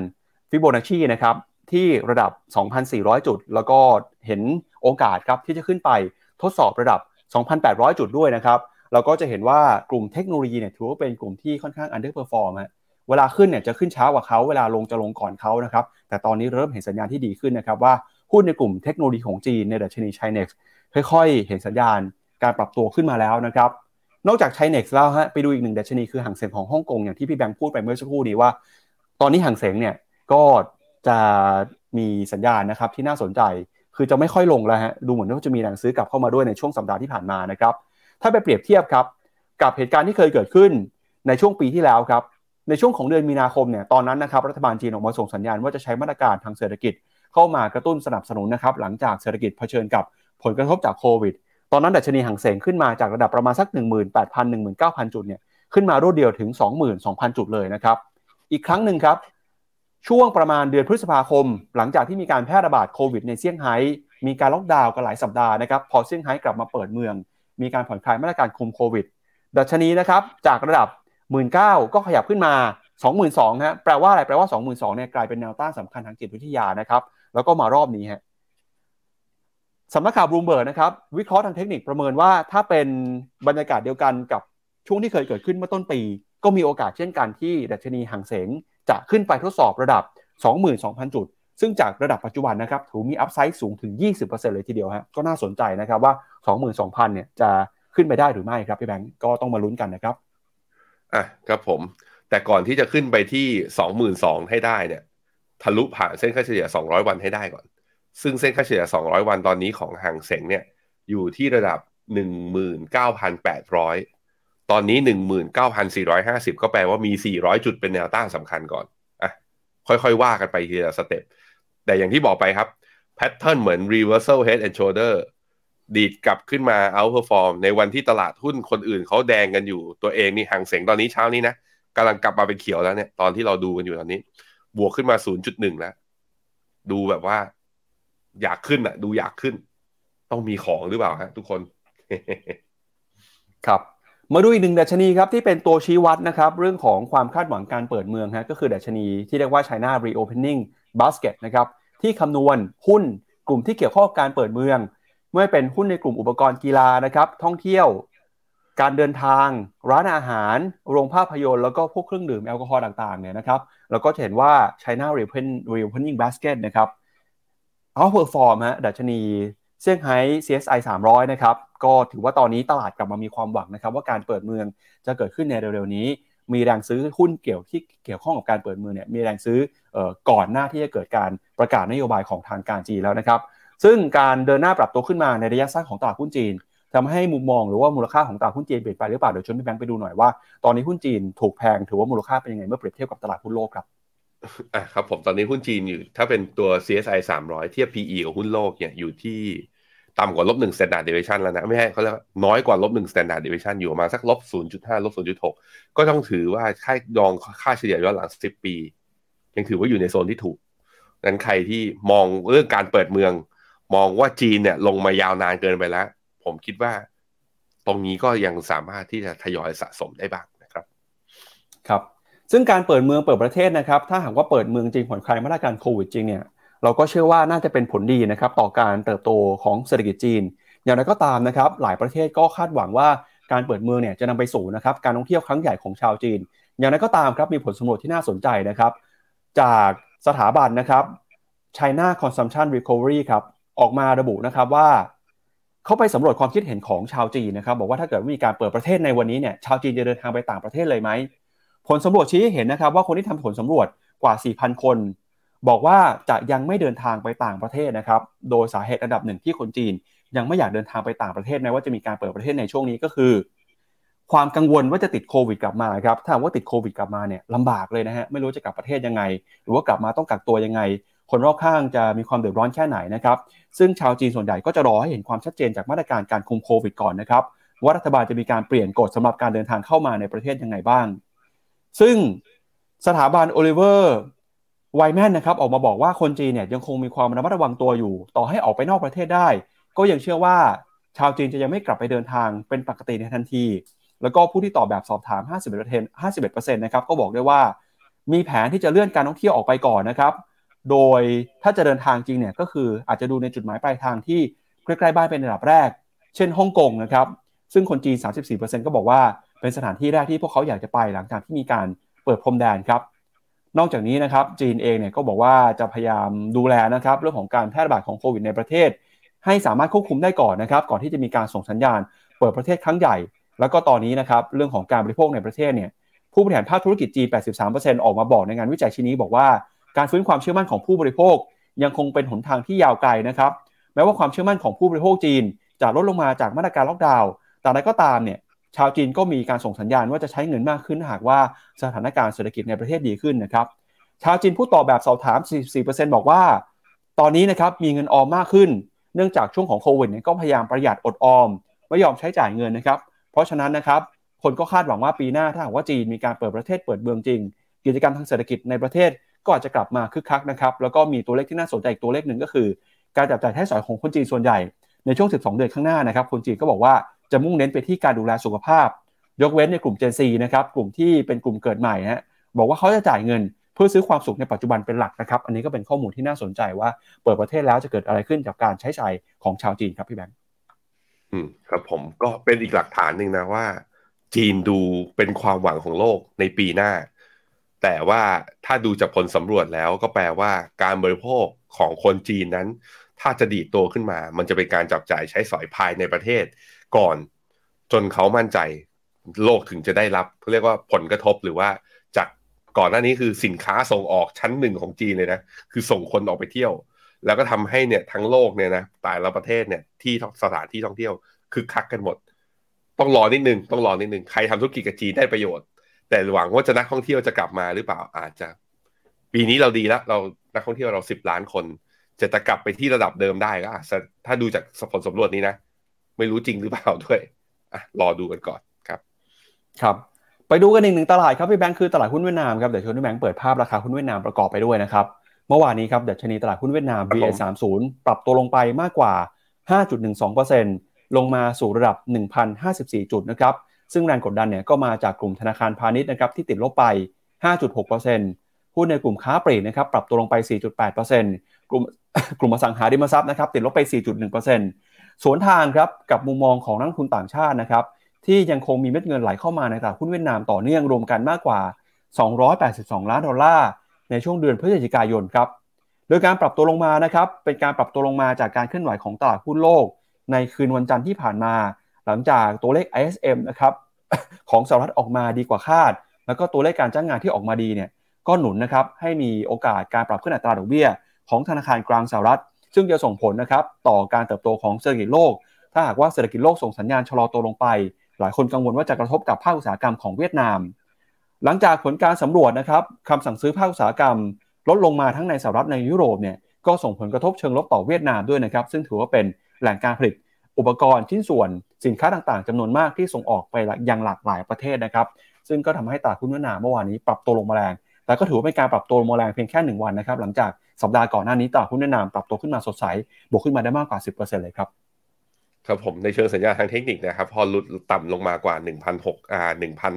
ฟิโบนัชชีนะครับที่ระดับ 2,400 จุด แล้วก็เห็นโอกาสครับที่จะขึ้นไปทดสอบระดับ 2,800 จุดด้วยนะครับเราก็จะเห็นว่ากลุ่มเทคโนโลยีเนี่ยถือว่าเป็นกลุ่มที่ค่อนข้าง underperform ฮะ เวลาขึ้นเนี่ยจะขึ้นช้ากว่าเขาเวลาลงจะลงก่อนเขานะครับ แต่ตอนนี้เริ่มเห็นสัญญาณที่ดีขึ้นนะครับว่าหุ้นในกลุ่มเทคโนโลยีของจีนในดัชนี Chinex ค่อยๆ เห็นสัญญาณการปรับตัวขึ้นมาแล้วนะครับ นอกจาก Chinex แล้วฮะไปดูอีกหนึ่งดัชนีคือห่างเสียงของฮ่องกงอย่างที่พี่แบงค์พูดไปเมื่อสักครู่นี้ว่า ตอนนี้ห่างเสียงเนี่ยก็จะมีสัญญาณนะครับที่น่าสนใจคือจะไม่ค่อยลงแล้วฮะดูเหมือนว่าจะมีแรงซื้อกลับเข้ามาด้วยในช่วงสัปดาห์ที่ผ่านมานะครับถ้าไปเปรียบเทียบครับกับเหตุการณ์ที่เคยเกิดขึ้นในช่วงปีที่แล้วครับ ในช่วงของเดือนมีนาคมเนี่ยตอนนั้นนะครับรัฐบาลจีนออกมาส่งสัญญาณว่าจะใช้มาตรการทางเศรษฐกิจเข้ามากระตุ้นสนับสนุนนะครับหลังจากเศรษฐกิจเผชิญกับผลกระทบจากโควิด ตอนนั้นดัชนีห่างเสงขึ้นมาจากระดับประมาณสัก 18,000 19,000 จุดเนี่ยขึ้นมารวดเดียวถึง 22,000 จุดเลยนะครับอีกครั้งหนึ่งครับช่วงประมาณเดือนพฤษภาคม หลังจากที่มีการแพร่ระบาดโควิดในเซี่ยงไฮ้มีการล็อกดาวน์กันหลายสัปดาห์นะครับพอเซี่ยงไฮ้กลับมาเปิดเมือง มีการผ่อนคลายมาตรการคุมโควิด ดัชนีนะครับจากระดับ 1 9ื่นก็ขยับขึ้นมา 22,000ฮะแปลว่าอะไรแปลว่า 22,000เนี่ยกลายเป็นแนวต้านสำคัญทางจิตวิทยานะครับแล้วก็มารอบนี้ฮะสำนักข่าวบลูมเบิร์กนะครับวิเคราะห์ทางเทคนิคประเมินว่าถ้าเป็นบรรยากาศเดียวกันกับช่วงที่เคยเกิดขึ้นเมื่อต้นปี ก็มีโอกาสเช่นกันที่ดัชนีฮั่งเส็งจะขึ้นไปทดสอบระดับ 22,000 จุด ซึ่งจากระดับปัจจุบันนะครับถือมี upside สูงถึง 20%เลยทีเดียวฮะก็น่าสนใจนะครับว่า 22,000เนี่ยจะขึ้นไปได้หรือไม่ครับพี่แบงค์ก็ต้องมาลุ้นกันนะครับ อะครับผม แต่ก่อนที่จะขึ้นไปที่22,000ให้ได้เนี่ยทะลุผ่านเส้นค่าเฉลี่ย 200 วันให้ได้ก่อน ซึ่งเส้นค่าเฉลี่ย 200 วันตอนนี้ของห่างเสงเนี่ยอยู่ที่ระดับ 19,800 ตอนนี้ 19,450 ก็แปลว่ามี 400 จุดเป็นแนวต้านสำคัญก่อนอะค่อยๆ ว่ากันไปทีละสเต็ป แต่อย่างที่บอกไปครับ แพทเทิร์นเหมือน reversal head and shoulder ดีดกลับขึ้นมา outperform ในวันที่ตลาดหุ้นคนอื่นเขาแดงกันอยู่ตัวเองนี่ห่างเสียงตอนนี้เช้านี้นะกำลังกลับมาเป็นเขียวแล้วเนี่ยตอนที่เราดูกันอยู่ตอนนี้ บวกขึ้นมา 0.1 แล้ว ดูแบบว่า อยากขึ้นอะ ดูอยากขึ้น ต้องมีของหรือเปล่าฮะทุกคน ครับมาดูอีกหนึ่งดัชนีครับที่เป็นตัวชี้วัดนะครับ เรื่องของความคาดหวังการเปิดเมืองฮะก็คือดัชนีที่เรียกว่า China Reopening Basket นะครับที่คำนวณหุ้นกลุ่มที่เกี่ยวข้องการเปิดเมือง เมื่อเป็นหุ้นในกลุ่มอุปกรณ์กีฬานะครับ ท่องเที่ยว การเดินทาง ร้านอาหาร โรงภาพยนตร์แล้วก็พวกเครื่องดื่มแอลกอฮอล์ต่างๆเนี่ยนะครับเราก็เห็นว่า China Reopening Basket นะครับ outperform ฮะดัชนีเซี่ยงไฮ้ CSI 300 นะครับ ก็ถือว่าตอนนี้ตลาดกลับมามีความหวังนะครับ ว่าการเปิดเมืองจะเกิดขึ้นในเร็วๆนี้ มีแรงซื้อหุ้นเกี่ยวที่เกี่ยวข้องกับการเปิดเมืองเนี่ยมีแรงซื้ออก่อนหน้าที่จะเกิดการประกาศนโยบายของทางการจีนแล้วนะครับ ซึ่งการเดินหน้าปรับตัวขึ้นมาในระยะสั้นของตลาดหุ้นจีนทำให้มุมมองหรือว่ามูลค่าของตลาดหุ้นจีนเปลี่ยนไปหรือเปล่าเดี๋ยวชวนพี่แบงค์ไปดูหน่อยว่าตอนนี้หุ้นจีนถูกแพงถือว่ามูลค่าเป็นยังไงเมื่อเปรียบเทียบกับตลาดหุ้นโลกครับอะครับผมตอนนี้หุ้นจีนอยู่ ถ้าเป็นตัว CSI 300 เทียบ PE กับหุ้นโลกเนี่ยอยู่ที่ต่ำกว่าลบหนึ่ง standard deviation แล้วนะไม่ใช่เขาเรียกน้อยกว่าลบหนึ่ง standard deviation อยู่ประมาณสักลบศูนย์จุดห้าลบศูนย์จุดหกก็ต้องถือว่าค่ายองค่าเฉลี่ยย้อนหลังสิบปี ยังถือว่าอยู่ในโซนที่ถูกนั้นใครที่มองเรื่องการเปิดเมือง มองว่าจีนเนี่ยลงมายาวนานเกินไปแล้ว ผมคิดว่าตรงนี้ก็ยังสามารถที่จะทยอยสะสมได้บ้างนะครับ ครับ ซึ่งการเปิดเมืองเปิดประเทศนะครับ ถ้าหากว่าเปิดเมืองจริงผ่อนคลายมาตรการโควิดจริงเนี่ยเราก็เชื่อว่าน่าจะเป็นผลดีนะครับต่อการเติบโตของเศรษฐกิจจีน อย่างไรก็ตามนะครับ หลายประเทศก็คาดหวังว่าการเปิดเมืองเนี่ยจะนำไปสู่นะครับการท่องเที่ยวครั้งใหญ่ของชาวจีน อย่างไรก็ตามครับมีผลสำรวจที่น่าสนใจนะครับ จากสถาบันนะครับ China Consumption Recovery ครับ ออกมาระบุนะครับว่าเขาไปสำรวจความคิดเห็นของชาวจีนนะครับ บอกว่าถ้าเกิดมีการเปิดประเทศในวันนี้เนี่ยชาวจีนจะเดินทางไปต่างประเทศเลยไหมผลสำรวจชี้เห็นนะครับว่าคนที่ทำผลสำรวจกว่า 4,000 คน บอกว่าจะยังไม่เดินทางไปต่างประเทศนะครับ โดยสาเหตุอันดับหนึ่งที่คนจีน ยังไม่อยากเดินทางไปต่างประเทศแม้ว่าจะมีการเปิดประเทศในช่วงนี้ก็คือ ความกังวลว่าจะติดโควิดกลับมาครับถ้าว่าติดโควิดกลับมาเนี่ยลำบากเลยนะฮะไม่รู้จะกลับประเทศยังไง หรือว่ากลับมาต้องกักตัวยังไง คนรอบข้างจะมีความเดือดร้อนแค่ไหนนะครับ ซึ่งชาวจีนส่วนใหญ่ก็จะรอให้เห็นความชัดเจนจากมาตรการการคุมโควิดก่อนนะครับ ว่ารัฐบาลจะมีการเปลี่ยนกฎสำหรับการเดินทางเข้ามาในประเทศยังไงบ้าง ซึ่งสถาบันโอลิเวอร์ไวแมนนะครับออกมาบอกว่าคนจีนเนี่ยยังคงมีความระมัดระวังตัวอยู่ ต่อให้ออกไปนอกประเทศได้ ก็ยังเชื่อว่าชาวจีนจะยังไม่กลับไปเดินทางเป็นปกติในทันที แล้วก็ผู้ที่ตอบแบบสอบถาม 51% 51%นะครับก็บอกได้ว่า มีแผนที่จะเลื่อนการท่องเที่ยวออกไปก่อนนะครับ โดยถ้าจะเดินทางจริงเนี่ยก็คืออาจจะดูในจุดหมายปลายทางที่ใกล้ๆบ้านเป็นระดับแรก เช่นฮ่องกงนะครับ ซึ่งคนจีน 34%ก็บอกว่าเป็นสถานที่แรกที่พวกเขาอยากจะไปหลังจากที่มีการเปิดพรมแดนครับ นอกจากนี้นะครับจีนเองเนี่ยก็บอกว่าจะพยายามดูแลนะครับเรื่องของการแพร่ระบาดของโควิดในประเทศ ให้สามารถควบคุมได้ก่อนนะครับก่อนที่จะมีการส่งสัญญาณ เปิดประเทศครั้งใหญ่ แล้วก็ตอนนี้นะครับเรื่องของการบริโภคในประเทศเนี่ยผู้บริหารภาคธุรกิจจีน 83%ออกมาบอกในงานวิจัยชิ้นนี้บอกว่า การฟื้นความเชื่อมั่นของผู้บริโภค ยังคงเป็นหนทางที่ยาวไกลนะครับ แม้ว่าความเชื่อมั่นของผู้บริโภคจีน จะลดลงมาจากมาตรการล็อกดาวน์แต่ใดก็ตามเนี่ยชาวจีนก็มีการส่งสัญญาณว่าจะใช้เงินมากขึ้นหากว่าสถานการณ์เศรษฐกิจในประเทศดีขึ้นนะครับ ชาวจีนผู้ตอบแบบสอบถาม 44%บอกว่า ตอนนี้นะครับมีเงินออมมากขึ้น เนื่องจากช่วงของโควิดเนี่ยก็พยายามประหยัดอดออม ไม่ยอมใช้จ่ายเงินนะครับ เพราะฉะนั้นนะครับคนก็คาดหวังว่าปีหน้าถ้าหากว่าจีนมีการเปิดประเทศเปิดเมืองจริง กิจกรรมทางเศรษฐกิจในประเทศ ก็อาจจะกลับมาคึกคักนะครับแล้วก็มีตัวเลขที่น่าสนใจอีกตัวเลขหนึ่งก็คือ การจับจ่ายใช้สอยของคนจีนส่วนใหญ่ในช่วง 12 เดือนข้างหน้านะครับคนจีนก็บอกว่าจะมุ่งเน้นไปที่การดูแลสุขภาพ ยกเว้นในกลุ่ม Gen Z นะครับกลุ่มที่เป็นกลุ่มเกิดใหม่ฮะบอกว่าเขาจะจ่ายเงินเพื่อซื้อความสุขในปัจจุบันเป็นหลักนะครับ อันนี้ก็เป็นข้อมูลที่น่าสนใจว่า เปิดประเทศแล้วจะเกิดอะไรขึ้นจากการใช้จ่ายของชาวจีนครับพี่แบงค์อืมครับผมก็เป็นอีกหลักฐานหนึ่งนะว่า จีนดูเป็นความหวังของโลกในปีหน้า แต่ว่าถ้าดูจากผลสำรวจแล้วก็แปลว่าการบริโภคของคนจีนนั้น ถ้าจะดีดตัวขึ้นมา มันจะเป็นการจับจ่ายใช้สอยภายในประเทศ ก่อนจนเขามั่นใจโลกถึงจะได้รับเขาเรียกว่าผลกระทบหรือว่าจากก่อนหน้านี้คือสินค้าส่งออกชั้นหนึ่งของจีนเลยนะ คือส่งคนออกไปเที่ยว แล้วก็ทำให้เนี่ยทั้งโลกเนี่ยนะแต่ละประเทศเนี่ยที่สถานที่ท่องเที่ยวคือคักกันหมด ต้องรอนิดนึงต้องรอนิดนึงใครทำธุรกิจกับจีนได้ประโยชน์ แต่หวังว่าจะนักท่องเที่ยวจะกลับมาหรือเปล่าอาจจะ ปีนี้เราดีแล้วเรานักท่องเที่ยวเราสิบล้านคนจะจะกลับไปที่ระดับเดิมได้ก็อาจจะถ้าดูจากผลสำรวจนี้นะ ไม่รู้จริงหรือเปล่าด้วยอะรอดูกันก่อนครับ ครับ ไปดูกันอีกหนึ่งตลาดครับพี่แบงค์คือตลาดหุ้นเวียดนามครับเดี๋ยวชวนพี่แบงค์เปิดภาพราคาหุ้นเวียดนามประกอบไปด้วยนะครับเมื่อวานนี้ครับดัชนีตลาดหุ้นเวียดนามครับผม VN30 ปรับตัวลงไปมากกว่า 5.12%ลงมาสู่ระดับ 1,054 จุดนะครับ ซึ่งแรงกดดันเนี่ยก็มาจากกลุ่มธนาคารพาณิชย์นะครับที่ติดลบไป 5.6%หุ้นในกลุ่มค้าปลีกนะครับปรับตัวลงไป 4.8%กลุ่มกลุ่มอสังหาริมทรัพย์นะครับติดลบไป 4.1%สวนทางครับกับมุมมองของนักลงทุนต่างชาตินะครับที่ยังคงมีเม็ดเงินไหลเข้ามาในตลาดหุ้นเวียดนามต่อเนื่องรวมกันมากกว่า 282 ล้านดอลลาร์ในช่วงเดือนพฤศจิกายนครับโดยการปรับตัวลงมานะครับเป็นการปรับตัวลงมาจากการเคลื่อนไหวของตลาดหุ้นโลก ในคืนวันจันทร์ที่ผ่านมา หลังจากตัวเลข ISM นะครับของสหรัฐออกมาดีกว่าคาด แล้วก็ตัวเลขการจ้างงานที่ออกมาดีเนี่ยก็หนุนนะครับให้มีโอกาสการปรับขึ้นอัตราดอกเบี้ย ของธนาคารกลางสหรัฐ ซึ่งจะส่งผลนะครับต่อการเติบโตของเศรษฐกิจโลก ถ้าหากว่าเศรษฐกิจโลกส่งสัญญาณชะลอตัวลงไป หลายคนกังวลว่าจะกระทบกับภาคอุตสาหกรรมของเวียดนาม หลังจากผลการสำรวจนะครับคำสั่งซื้อภาคอุตสาหกรรม ลดลงมาทั้งในสหรัฐในยุโรปเนี่ยก็ส่งผลกระทบเชิงลบต่อเวียดนามด้วยนะครับซึ่งถือว่าเป็นแหล่งการผลิต อุปกรณ์ชิ้นส่วนสินค้าต่างๆจำนวนมากที่ส่งออกไปยังหลากหลายประเทศนะครับ ซึ่งก็ทำให้ตลาดหุ้นเวียดนามเมื่อวานนี้ปรับตัวลงมาแรง แต่ก็ถือว่าเป็นการปรับตัวลงมาแรงเพียงแค่ 1 วันนะครับ หลังจากสัปดาห์ก่อนหน้านี้ตลาดหุ้นเวียดนามปรับตัวขึ้นมาสดใส บวกขึ้นมาได้มากกว่า 10%เลยครับครับผมในเชิงสัญญาณทางเทคนิคนะครับพอหลุดต่ำลงมากว่า1,600อ่า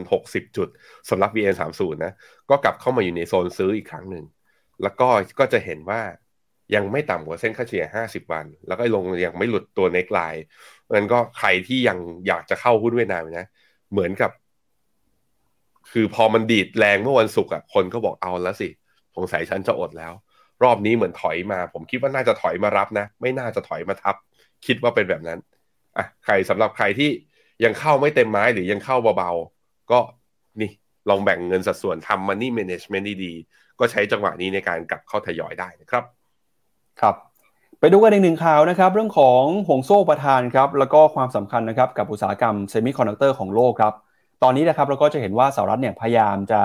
1,060 จุดสำหรับ VN30 นะก็กลับเข้ามาอยู่ในโซนซื้ออีกครั้งหนึ่งแล้วก็ก็จะเห็นว่า ยังไม่ต่ำกว่าเส้นค่าเฉลี่ย 50 วัน แล้วก็ลงยังไม่หลุดตัวเน็กไลน์นั้นก็ใครที่ยังอยากจะเข้าหุ้นเวียดนามนะ เหมือนกับ คือพอมันดีดแรงเมื่อวันศุกร์อะคนก็บอกเอาแล้วสิสงสัยฉันจะอดแล้ว รอบนี้เหมือนถอยมา ผมคิดว่าน่าจะถอยมารับนะ ไม่น่าจะถอยมาทับ คิดว่าเป็นแบบนั้นอะใครสำหรับใครที่ยังเข้าไม่เต็มไม้หรือยังเข้าเบาๆก็นี่ลองแบ่งเงินสัดส่วนทำ money management ดีๆก็ใช้จังหวะนี้ในการกลับเข้าทยอยได้นะครับ ครับไปดูกันอีกหนึ่งข่าวนะครับ เรื่องของห่วงโซ่อุปทานครับแล้วก็ความสำคัญนะครับกับอุตสาหกรรมเซมิคอนดักเตอร์ของโลกครับ ตอนนี้นะครับเราก็จะเห็นว่าสหรัฐเนี่ยพยายามจะ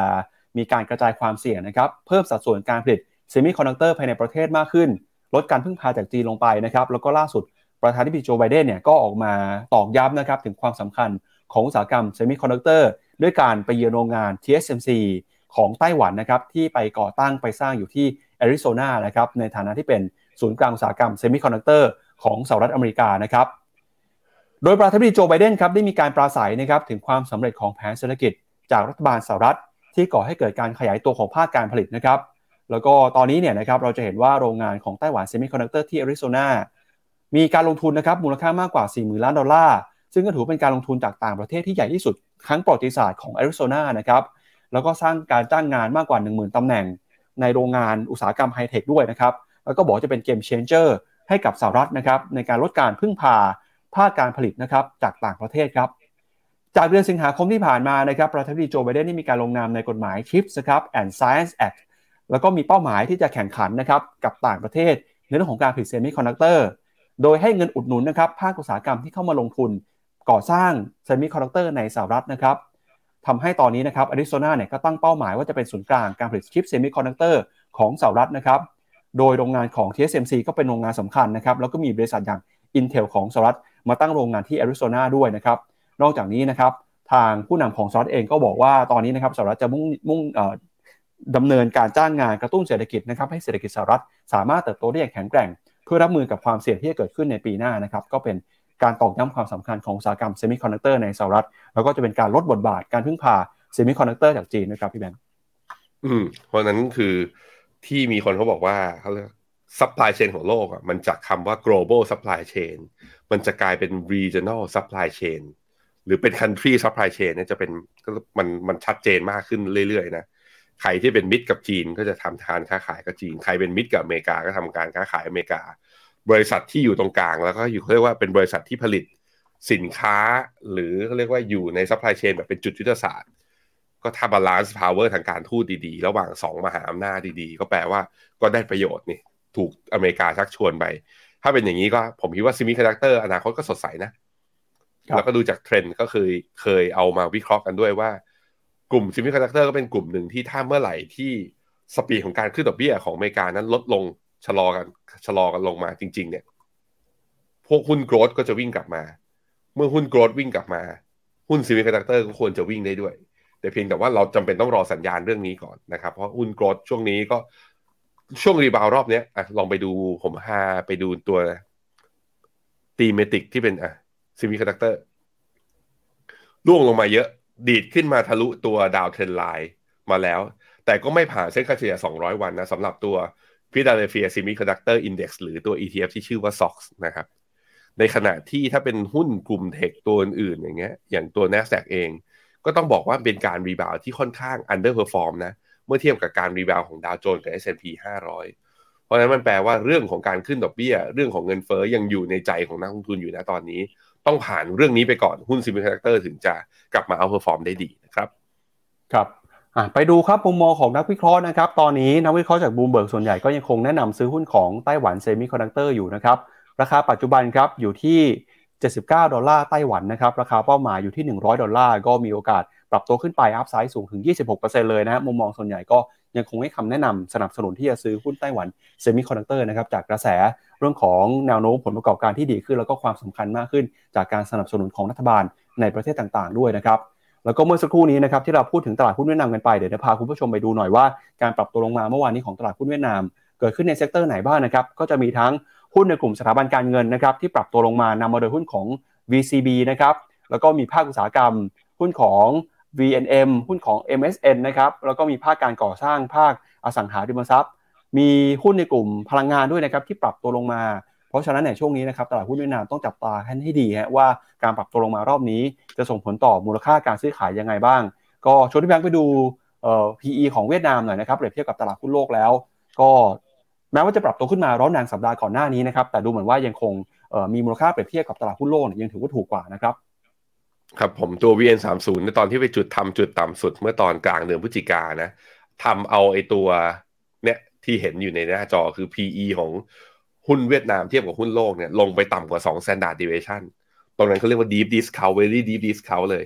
มีการกระจายความเสี่ยงนะครับเพิ่มสัดส่วนการผลิตเซมิคอนดักเตอร์ภายในประเทศมากขึ้น ลดการพึ่งพาจากจีนลงไปนะครับแล้วก็ล่าสุดประธานาธิบดีโจไบเดนเนี่ยก็ออกมาตอกย้ำนะครับถึงความสำคัญของอุตสาหกรรมเซมิคอนดักเตอร์ด้วยการไปเยือนโรงงาน TSMC ของไต้หวันนะครับที่ไปก่อตั้งไปสร้างอยู่ที่แอริโซนานะครับในฐานะที่เป็น ศูนย์กลางอุตสาหกรรมเซมิคอนดักเตอร์ของสหรัฐอเมริกานะครับ โดยประธานาธิบดีโจไบเดนครับได้มีการปราศรัยนะครับถึงความสำเร็จของแผนเศรษฐกิจ จากรัฐบาลสหรัฐ ที่ก่อให้เกิดการขยายตัวของภาคการผลิตนะครับ แล้วก็ตอนนี้เนี่ยนะครับเราจะเห็นว่าโรงงานของไต้หวันเซมิคอนดักเตอร์ที่แอริโซนา มีการลงทุนนะครับมูลค่ามากกว่า 40,000ล้านดอลลาร์ ซึ่งก็ถือเป็นการลงทุนจากต่างประเทศที่ใหญ่ที่สุดครั้งประวัติศาสตร์ของแอริโซนานะครับแล้วก็สร้างการจ้างงานมากกว่า 10,000 ตำแหน่ง ในโรงงานอุตสาหกรรมไฮเทคด้วยนะครับ แล้วก็บอกจะเป็น game changer ให้กับสหรัฐนะครับในการลดการพึ่งพาภาคการผลิตนะครับจากต่างประเทศครับ จากเดือนสิงหาคมที่ผ่านมานะครับประธานาธิบดีโจไบเดนได้มีการลงนามในกฎหมาย CHIPS ครับ and Science Act แล้วก็มีเป้าหมายที่จะแข่งขันนะครับกับต่างประเทศในเรื่องของการผลิตเซมิคอนดักเตอร์โดยให้เงินอุดหนุนนะครับภาคอุตสาหกรรมที่เข้ามาลงทุนก่อสร้างเซมิคอนดักเตอร์ในสหรัฐนะครับทำให้ตอนนี้นะครับแอริโซนาเนี่ยก็ตั้งเป้าหมายว่าจะเป็นศูนย์กลางการผลิตชิปเซมิคอนดักเตอร์ของสหรัฐนะครับ โดยโรงงานของ TSMC ก็เป็นโรงงานสำคัญนะครับ แล้วก็มีบริษัทอย่าง Intel ของสหรัฐมาตั้งโรงงานที่แอริโซนาด้วยนะครับ นอกจากนี้นะครับทางผู้นำของสหรัฐเองก็บอกว่าตอนนี้นะครับสหรัฐจะมุ่งมุ่งดำเนินการจ้างงานกระตุ้นเศรษฐกิจนะครับให้เศรษฐกิจสหรัฐสามารถเติบโตได้อย่างแข็งแกร่ง เพื่อรับมือกับความเสี่ยงที่จะเกิดขึ้นในปีหน้านะครับก็เป็นการตอกย้ำความสำคัญของอุตสาหกรรมเซมิคอนดักเตอร์ในสหรัฐ แล้วก็จะเป็นการลดบทบาทการพึ่งพาเซมิคอนดักเตอร์จากจีนนะครับพี่แบงค์อืมเพราะนั้นคือ ที่มีคนเขาบอกว่าเขาเรียก supply chain ของโลกอะมันจากคำว่า global supply chain มันจะกลายเป็น regional supply chain หรือเป็น country supply chain เนี่ยจะเป็นมันมันชัดเจนมากขึ้นเรื่อยๆนะใครที่เป็นมิตรกับจีนก็จะทำการค้าขายกับจีน ใครเป็นมิตรกับอเมริกาก็ทำการค้าขายอเมริกา บริษัทที่อยู่ตรงกลาง แล้วก็อยู่เขาเรียกว่าเป็นบริษัทที่ผลิตสินค้า หรือเขาเรียกว่าอยู่ใน supply chain แบบเป็นจุดยุทธศาสตร์ ก็ถ้า balance power ทางการทูตดีๆ ระหว่างสองมหาอำนาจดีๆ ก็แปลว่าก็ได้ประโยชน์นี่ถูกอเมริกาชักชวนไป ถ้าเป็นอย่างนี้ก็ผมคิดว่าเซมิคอนดักเตอร์อนาคตก็สดใสนะ แล้วก็ดูจากเทรนด์ก็เคยเคยเอามาวิเคราะห์กันด้วยว่า กลุ่ม semiconductor ก็เป็นกลุ่มหนึ่งที่ถ้าเมื่อไหร่ที่ speed ของการขึ้นดอกเบี้ยของอเมริกานั้นลดลงชะลอกันชะลอกันลงมาจริง ๆ เนี่ย พวกหุ้น growth ก็จะวิ่งกลับมา เมื่อหุ้น growth วิ่งกลับมา หุ้น semiconductor ก็ควรจะวิ่งได้ด้วย แต่เพียงแต่ว่าเราจำเป็นต้องรอสัญญาณเรื่องนี้ก่อนนะครับ เพราะหุ้น growth ช่วงนี้ก็ช่วง rebound รอบนี้อะลองไปดูผมพาไปดูตัวตีเมติกที่เป็นอะซิมิคอนดักเตอร์ล่วงลงมาเยอะ ดีดขึ้นมาทะลุตัวดาวเทรนไลน์มาแล้ว แต่ก็ไม่ผ่านเส้นค่าเฉลี่ย 200 วันนะสำหรับตัว Philadelphia Semiconductor Index หรือตัว ETF ที่ชื่อว่า SOX นะครับ ในขณะที่ถ้าเป็นหุ้นกลุ่มเทคตัวอื่นๆอย่างเงี้ย อย่างตัว NASDAQ เอง ก็ต้องบอกว่าเป็นการรีบาวที่ค่อนข้าง underperform นะ เมื่อเทียบกับการ rebound ของดาวโจนส์กับ S&P 500 เพราะฉะนั้นมันแปลว่าเรื่องของการขึ้นดอกเบี้ย เรื่องของเงินเฟ้อยังอยู่ในใจของนักลงทุนอยู่นะตอนนี้ ต้องผ่านเรื่องนี้ไปก่อนหุ้น semiconductor ถึงจะกลับมา outperform ได้ดีนะครับ ครับไปดูครับมุมมองของนักวิเคราะห์นะครับ ตอนนี้นักวิเคราะห์จากบูมเบิร์กส่วนใหญ่ก็ยังคงแนะนำซื้อหุ้นของไต้หวัน Semiconductor อยู่นะครับ ราคาปัจจุบันครับอยู่ที่ 79 ดอลลาร์ไต้หวันนะครับ ราคาเป้าหมายอยู่ที่ 100 ดอลลาร์ ก็มีโอกาสปรับตัวขึ้นไป upside สูงถึง 26%เลยนะมุมมองส่วนใหญ่ก็ยังคงให้คำแนะนำสนับสนุนที่จะซื้อหุ้นไต้หวัน Semiconductor นะครับจากกระแสเรื่องของแนวโน้มผลประกอบการที่ดีขึ้น แล้วก็ความสำคัญมากขึ้น จากการสนับสนุนของรัฐบาลในประเทศต่างๆ ด้วยนะครับแล้วก็เมื่อสักครู่นี้นะครับที่เราพูดถึงตลาดหุ้นเวียดนามกันไปเดี๋ยวจะพาคุณผู้ชมไปดูหน่อยว่าการปรับตัวลงมาเมื่อวานนี้ของตลาดหุ้นเวียดนาม เกิดขึ้นใน sector ไหนบ้างนะครับก็จะมีทั้ง หุ้นในกลุ่มสถาบันการเงินนะครับที่ปรับตัวลงมานำมาโดยหุ้นของ VCB นะครับแล้วก็มีภาคอุตสาหกรรม หุ้นของ VNM หุ้นของ MSN นะครับแล้วก็มีภาคการก่อสร้างภาคอสังหาริมทรัพย์ มีหุ้นในกลุ่มพลังงานด้วยนะครับที่ปรับตัวลงมา เพราะฉะนั้นในช่วงนี้นะครับตลาดหุ้นเวียดนามต้องจับตาให้ดีฮะว่าการปรับตัวลงมารอบนี้จะส่งผลต่อมูลค่าการซื้อขายยังไงบ้าง ก็ชวนที่แบงค์ไปดูเอ่อ PE ของเวียดนามหน่อยนะครับเปรียบเทียบกับตลาดหุ้นโลกแล้ว ก็ แม้ว่าจะปรับตัวขึ้นมาร้อนแรงสัปดาห์ก่อนหน้านี้นะครับแต่ดูเหมือนว่ายังคงมีมูลค่าเปรียบเทียบกับตลาดหุ้นโลกยังถือว่าถูกกว่านะครับครับผมตัว VN30 ในตอนที่ไปจุดทำจุดต่ำสุดเมื่อตอนกลางเดือนพฤศจิกานะทำเอาไอตัวเนี่ยที่เห็นอยู่ในหน้าจอคือ PE ของหุ้นเวียดนามเทียบกับหุ้นโลกเนี่ยลงไปต่ำกว่า2 standard deviation ตรงนั้นเขาเรียกว่า deep discount very deep discount เลย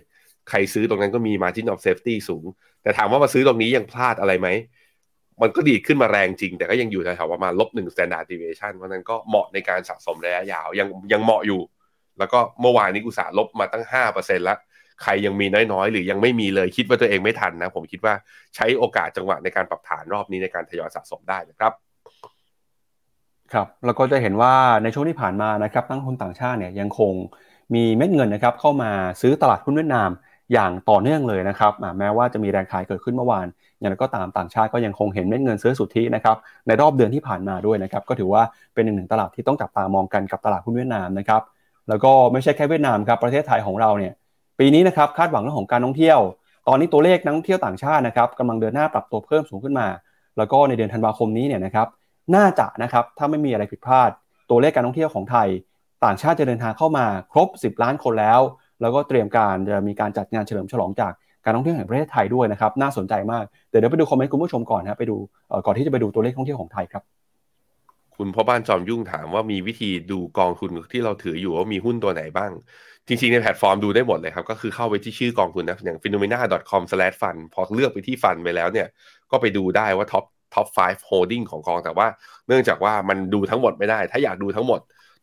ใครซื้อตรงนั้นก็มี margin of safety สูง แต่ถามว่ามาซื้อตรงนี้ยังพลาดอะไรไหม มันก็ดีขึ้นมาแรงจริง แต่ก็ยังอยู่แถวๆประมาณลบหนึ่ง standard deviation เพราะนั้นก็เหมาะในการสะสมระยะยาวยังยังเหมาะอยู่ แล้วก็เมื่อวานนี้กุศาลบมาตั้ง 5%แล้ว ใครยังมีน้อยๆ หรือยังไม่มีเลยคิดว่าตัวเองไม่ทันนะ ผมคิดว่าใช้โอกาสจังหวะในการปรับฐานรอบนี้ในการทยอยสะสมได้นะครับครับแล้วก็จะเห็นว่าในช่วงที่ผ่านมานะครับนักทุนต่างชาติเนี่ยยังคงมีเม็ดเงินนะครับเข้ามาซื้อตลาดหุ้นเวียดนามอย่างต่อเนื่องเลยนะครับแม้ว่าจะมีแรงขายเกิดขึ้นเมื่อวาน อย่างไรก็ตามต่างชาติก็ยังคงเห็นเม็ดเงินซื้อสุทธินะครับในรอบเดือนที่ผ่านมาด้วยนะครับก็ถือว่าเป็นหนึ่งตลาดที่ต้องจับตามองกันกับตลาดหุ้นเวียดนามนะครับแล้วก็ไม่ใช่แค่เวียดนามครับประเทศไทยของเราเนี่ยปีนี้นะครับคาดหวังเรื่องของการท่องเที่ยว ตอนนี้ตัวเลขนักท่องเที่ยวต่างชาตินะครับกำลังเดินหน้าปรับตัวเพิ่มสูงขึ้นมา แล้วก็ในเดือนธันวาคมนี้เนี่ยนะครับน่าจะนะครับถ้าไม่มีอะไรผิดพลาด ตัวเลขการท่องเที่ยวของไทย ต่างชาติจะเดินทางเข้ามาครบ 10 ล้านคนแล้ว แล้วก็เตรียมการจะมีการจัดงานเฉลิมฉลองจาก การท่องเที่ยวแห่งประเทศไทยด้วยนะครับน่าสนใจมากเดี๋ยวไปดูคอมเมนต์คุณผู้ชมก่อนนะไปดูก่อนที่จะไปดูตัวเลขท่องเที่ยวของไทยครับ คุณพ่อบ้านจอมยุ่งถามว่ามีวิธีดูกองทุนที่เราถืออยู่ว่ามีหุ้นตัวไหนบ้าง จริงๆ ในแพลตฟอร์มดูได้หมดเลยครับ ก็คือเข้าไปที่ชื่อกองทุนนะอย่าง finnomena.com/fund พอเลือกไปที่ fund ไปแล้วเนี่ยก็ไปดูได้ว่าท็อปท็อป 5 holding ของกองแต่ว่าเนื่องจากว่ามันดูทั้งหมดไม่ได้ ถ้าอยากดูทั้งหมด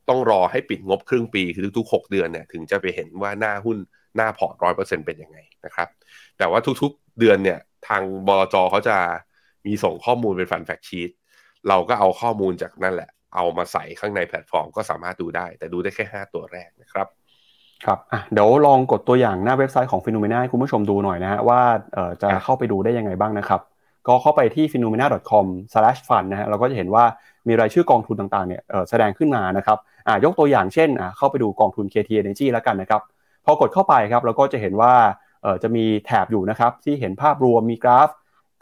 ต้องรอให้ปิดงบครึ่งปีคือทุกๆ 6 เดือนเนี่ยถึงจะไปเห็นว่าหน้าหุ้นหน้าพอร์ตร้อยเปอร์เซ็นต์เป็นยังไงนะครับ แต่ว่าทุกๆเดือนเนี่ยทางบลจเขาจะมีส่งข้อมูลเป็น fund fact sheet เราก็เอาข้อมูลจากนั่นแหละ เอามาใส่ข้างในแพลตฟอร์มก็สามารถดูได้ แต่ดูได้แค่ 5 ตัวแรกนะครับครับอะเดี๋ยวลองกดตัวอย่างหน้าเว็บไซต์ของ Finnomena ให้คุณผู้ชมดูหน่อยนะฮะว่าเอ่อจะเข้าไปดูได้ยังไงบ้างนะครับ ก็เข้าไปที่ finnomena.com/fund นะฮะเราก็จะเห็นว่ามีรายชื่อกองทุนต่างๆเนี่ยแสดงขึ้นมานะครับอ่ายกตัวอย่างเช่นอ่าเข้าไปดูกองทุน KT Energy แล้วกันนะครับ พอกดเข้าไปครับเราก็จะเห็นว่าเอ่อ จะมีแถบอยู่นะครับที่เห็นภาพรวมมีกราฟ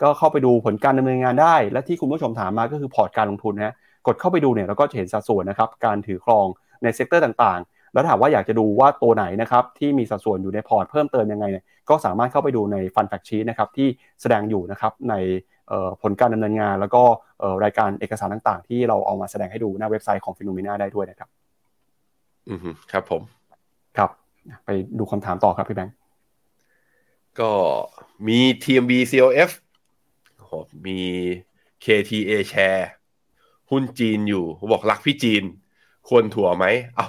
ก็เข้าไปดูผลการดำเนินงานได้ และที่คุณผู้ชมถามมาก็คือพอร์ตการลงทุนนะกดเข้าไปดูเนี่ยเราก็จะเห็นสัดส่วนนะครับการถือครองใน sector ต่างๆ แล้วถามว่าอยากจะดูว่าตัวไหนนะครับที่มีสัดส่วนอยู่ในพอร์ตเพิ่มเติมยังไงเนี่ยก็สามารถเข้าไปดูใน fund fact sheet นะครับที่แสดงอยู่นะครับในผลการดำเนินงาน แล้วก็รายการเอกสารต่างๆ ที่เราเอามาแสดงให้ดูหน้าเว็บไซต์ของ Finnomena ได้ด้วยนะครับ อืมครับผม ครับ ไปดูคำถามต่อครับพี่แบงค์ ก็มี TMB COF มี KTA Share หุ้นจีนอยู่บอกรักพี่จีน ควรถั่วไหมเอา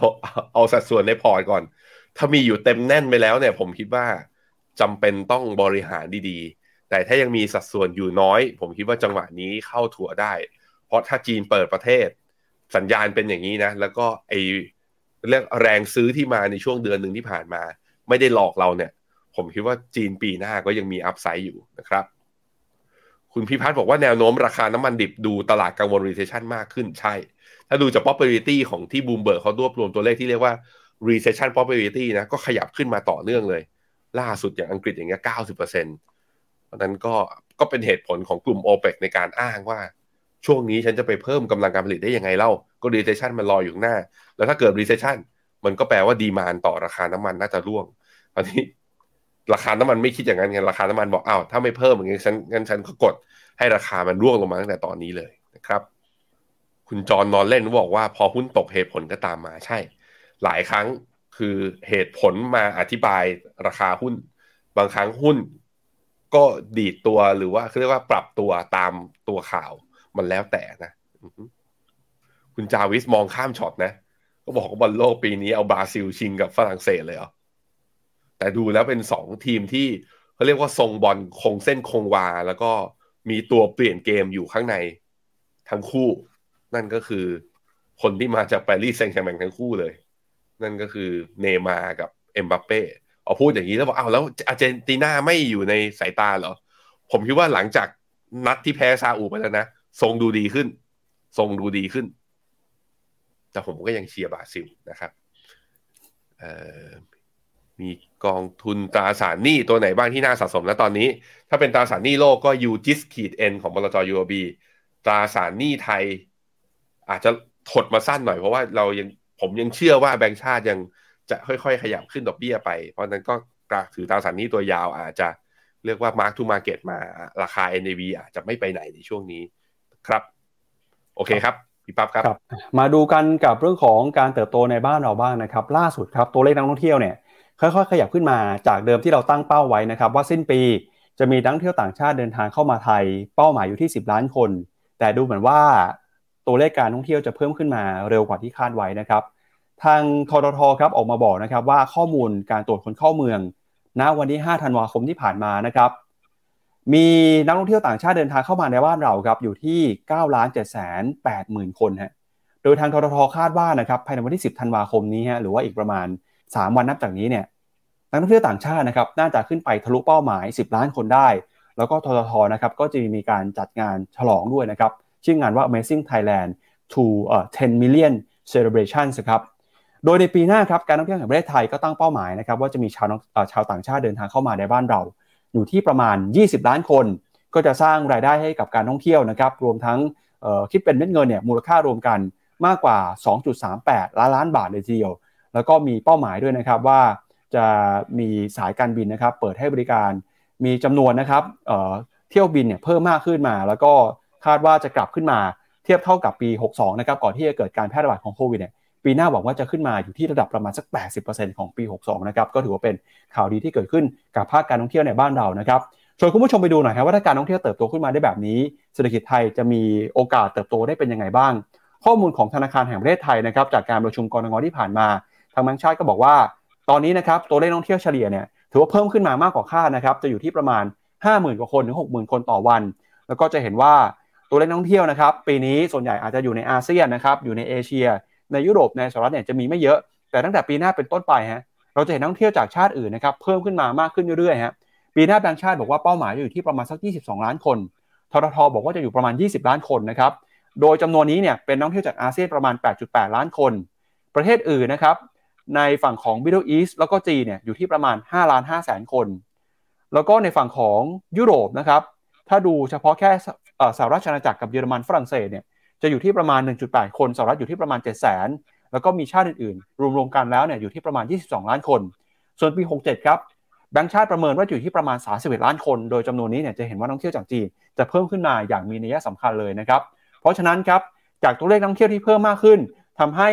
เอาสัดส่วนในพอร์ตก่อน ถ้ามีอยู่เต็มแน่นไปแล้วเนี่ย ผมคิดว่าจำเป็นต้องบริหารดีๆ แต่ถ้ายังมีสัดส่วนอยู่น้อย ผมคิดว่าจังหวะนี้เข้าถั่วได้ เพราะถ้าจีนเปิดประเทศ สัญญาณเป็นอย่างนี้นะ แล้วก็ไอ้เรื่องแรงซื้อที่มาในช่วงเดือนหนึ่งที่ผ่านมา ไม่ได้หลอกเราเนี่ย ผมคิดว่าจีนปีหน้าก็ยังมี upside อยู่นะครับ คุณพิพัฒน์บอกว่าแนวโน้มราคาน้ำมันดิบดูตลาดกังวล recession มากขึ้นใช่ ถ้าดูจาก probability ของที่บูมเบิร์กเขารวบรวมตัวเลขที่เรียกว่า recession probability นะก็ขยับขึ้นมาต่อเนื่องเลย ล่าสุดอย่างอังกฤษอย่างเงี้ยเก้าสิบเปอร์เซ็นต์เพราะนั้นก็ก็เป็นเหตุผลของกลุ่ม o p e ปในการอ้างว่า ช่วงนี้ฉันจะไปเพิ่มกำลังการผลิตได้ยังไงเล่าก็ recession มันรออยู่หน้า แล้วถ้าเกิด recession มันก็แปลว่าดีมานต่อราคาน้ำมันน่าจะร่วงตอนนี้ ราคาน้ำมันไม่คิดอย่างนั้นไงราคาน้ำมันบอกอ้าวถ้าไม่เพิ่มอย่างนี้ฉันงั้นฉันก็กดให้ราคามันร่วงลงมาตั้งแต่ตอนนี้เลยนะครับ คุณจรนอนเล่นบอกว่าพอหุ้นตกเหตุผลก็ตามมาใช่ หลายครั้งคือเหตุผลมาอธิบายราคาหุ้น บางครั้งหุ้นก็ดีดตัวหรือว่าเรียกว่าปรับตัวตามตัวข่าวมันแล้วแต่นะคุณจาวิสมองข้ามช็อตนะ ก็บอกว่าบอลโลกปีนี้เอาบราซิลชิงกับฝรั่งเศสเลยเหรอ แต่ดูแล้วเป็นสองทีมที่เขาเรียกว่าทรงบอลคงเส้นคงวา แล้วก็มีตัวเปลี่ยนเกมอยู่ข้างในทั้งคู่ นั่นก็คือคนที่มาจากปารีสแซงต์แชร์แมงทั้งคู่เลย นั่นก็คือเนย์มาร์กับเอ็มบัปเป้เอาพูดอย่างนี้แล้วบอกอ้าวแล้วอาร์เจนตินาไม่อยู่ในสายตาเหรอ ผมคิดว่าหลังจากนัดที่แพ้ซาอุไปแล้วนะ ทรงดูดีขึ้น ทรงดูดีขึ้น แต่ผมก็ยังเชียร์บราซิลนะครับ เอ,อ มีกองทุนตราสารหนี้ตัวไหนบ้างที่น่าสะสมแล้วตอนนี้ ถ้าเป็นตราสารหนี้โลกก็ UGIS ขีด N ของบลจ UOBตราสารหนี้ไทย อาจจะถดมาสั้นหน่อยเพราะว่าเรายังผมยังเชื่อว่าแบงก์ชาติยังจะค่อยๆ ขยับขึ้นดอกเบี้ยไป เพราะนั้นก็ถือตราสารหนี้ตัวยาวอาจจะเรียกว่า mark to market มาราคา NAV อาจจะไม่ไปไหนในช่วงนี้ครับ โอเคครับพี่ปั๊บครับ มาดูกันกับเรื่องของการเติบโตในบ้านเราบ้างนะครับ ล่าสุดครับตัวเลขนักท่องเที่ยวเนี่ย ค่อยๆ ขยับขึ้นมาจากเดิมที่เราตั้งเป้าไว้นะครับ ว่าสิ้นปีจะมีนักท่องเที่ยวต่างชาติเดินทางเข้ามาไทย เป้าหมายอยู่ที่ 10 ล้านคน แต่ดูเหมือนว่าตัวเลขการท่องเที่ยวจะเพิ่มขึ้นมาเร็วกว่าที่คาดไว้นะครับ ทางทททครับออกมาบอกนะครับว่าข้อมูลการตรวจคนเข้าเมือง ณวันที่5ธันวาคมที่ผ่านมานะครับมีนักท่องเที่ยวต่างชาติเดินทางเข้ามาในบ้านเราครับอยู่ที่9ล้าน7 8 0 0 0 0 คนฮะโดยทางทททคาดว่านะครับภายในวันที่ 10 ธันวาคมนี้ฮะหรือว่าอีกประมาณ 3 วันนับจากนี้เนี่ยนักท่องเที่ยวต่างชาตินะครับน่าจะขึ้นไปทะลุเป้าหมาย 10 ล้านคนได้ แล้วก็ทททนะครับก็จะมีการจัดงานฉลองด้วยนะครับชื่องานว่า Amazing Thailand to uh, 10 million celebrations ครับโดยในปีหน้าครับการท่องเที่ยวแห่งประเทศไทยก็ตั้งเป้าหมายนะครับว่าจะมีชาวชาวต่างชาติเดินทางเข้ามาในบ้านเรา อยู่ที่ประมาณ 20 ล้านคน ก็จะสร้างรายได้ให้กับการท่องเที่ยวนะครับรวมทั้งคิดเป็นเม็ดเงินเนี่ยมูลค่ารวมกันมากกว่า 2.38 ล้านล้านบาทเลยทีเดียว แล้วก็มีเป้าหมายด้วยนะครับว่าจะมีสายการบินนะครับ เปิดให้บริการมีจำนวนนะครับเเที่ยวบินเนี่ยเพิ่มมากขึ้นมา แล้วก็คาดว่าจะกลับขึ้นมาเทียบเท่ากับปี 62 นะครับก่อนที่จะเกิดการแพร่ระบาดของโควิดเนี่ยปีหน้าหวังว่าจะขึ้นมาอยู่ที่ระดับประมาณสัก 80%ของปี 62 นะครับก็ถือว่าเป็นข่าวดีที่เกิดขึ้นกับภาคการท่องเที่ยวในบ้านเรานะครับชวนคุณผู้ชมไปดูหน่อยครับว่าถ้าการท่องเที่ยวเติบโตขึ้นมาได้แบบนี้เศรษฐกิจไทยจะมีโอกาสเติบโตได้เป็นยังไงบ้าง ข้อมูลของธนาคารแห่งประเทศไทยนะครับจากการประชุมกรงงที่ผ่านมา ทางแบงก์ชาติก็บอกว่า ตอนนี้นะครับตัวเลขท่องเที่ยวเฉลี่ยเนี่ยถือว่าเพิ่มขึ้นมามากกว่าคาดนะครับจะอยู่ที่ประมาณ 50,000กว่าคนถึง60,000 คนต่อวัน แล้วก็จะเห็นว่าตัวเลขท่องเที่ยวนะครับปีนี้ส่วนใหญ่อาจจะอยู่ในอาเซียนนะครับอยู่ในเอเชีย ในยุโรปในสหรัฐเนี่ยจะมีไม่เยอะ แต่ตั้งแต่ปีหน้าเป็นต้นไปฮะเราจะเห็นนักท่องเที่ยวจากชาติอื่นนะครับเพิ่มขึ้นมามากขึ้นเรื่อยๆฮะปีหน้าแบงค์ชาติบอกว่าเป้าหมายอยู่ที่ประมาณสัก 22 ล้านคนทททบอกว่าจะอยู่ประมาณ 20 ล้านคนนะครับโดยจำนวนนี้เนี่ยเป็นนักท่องเที่ยวจากอาเซียนประมาณ 8.8 ล้านคน ประเทศอื่นนะครับ ในฝั่งของ Middle East แล้วก็จีนเนี่ยอยู่ที่ประมาณ5ล้าน5แสนคน แล้วก็ในฝั่งของยุโรปนะครับถ้าดูเฉพาะแค่สหรัฐอาณาจักรกับเยอรมันฝรั่งเศสเนี่ยจะอยู่ที่ประมาณ 1.8 คนสหรัฐอยู่ที่ประมาณ 7 0 0 0 0 0 แล้วก็มีชาติอื่นๆ รวมๆกันแล้วเนี่ยอยู่ที่ประมาณ 22 ล้านคน ส่วนปี 67 ครับแบงค์ชาติประเมินว่าอยู่ที่ประมาณ 31 ล้านคน โดยจำนวนนี้เนี่ยจะเห็นว่านักท่องเที่ยวจากจีนจะเพิ่มขึ้นมาอย่างมีนัยสำคัญเลยนะครับ เพราะฉะนั้นครับจากตัวเลขนักท่องเที่ยวที่เพิ่มมากขึ้นทำให้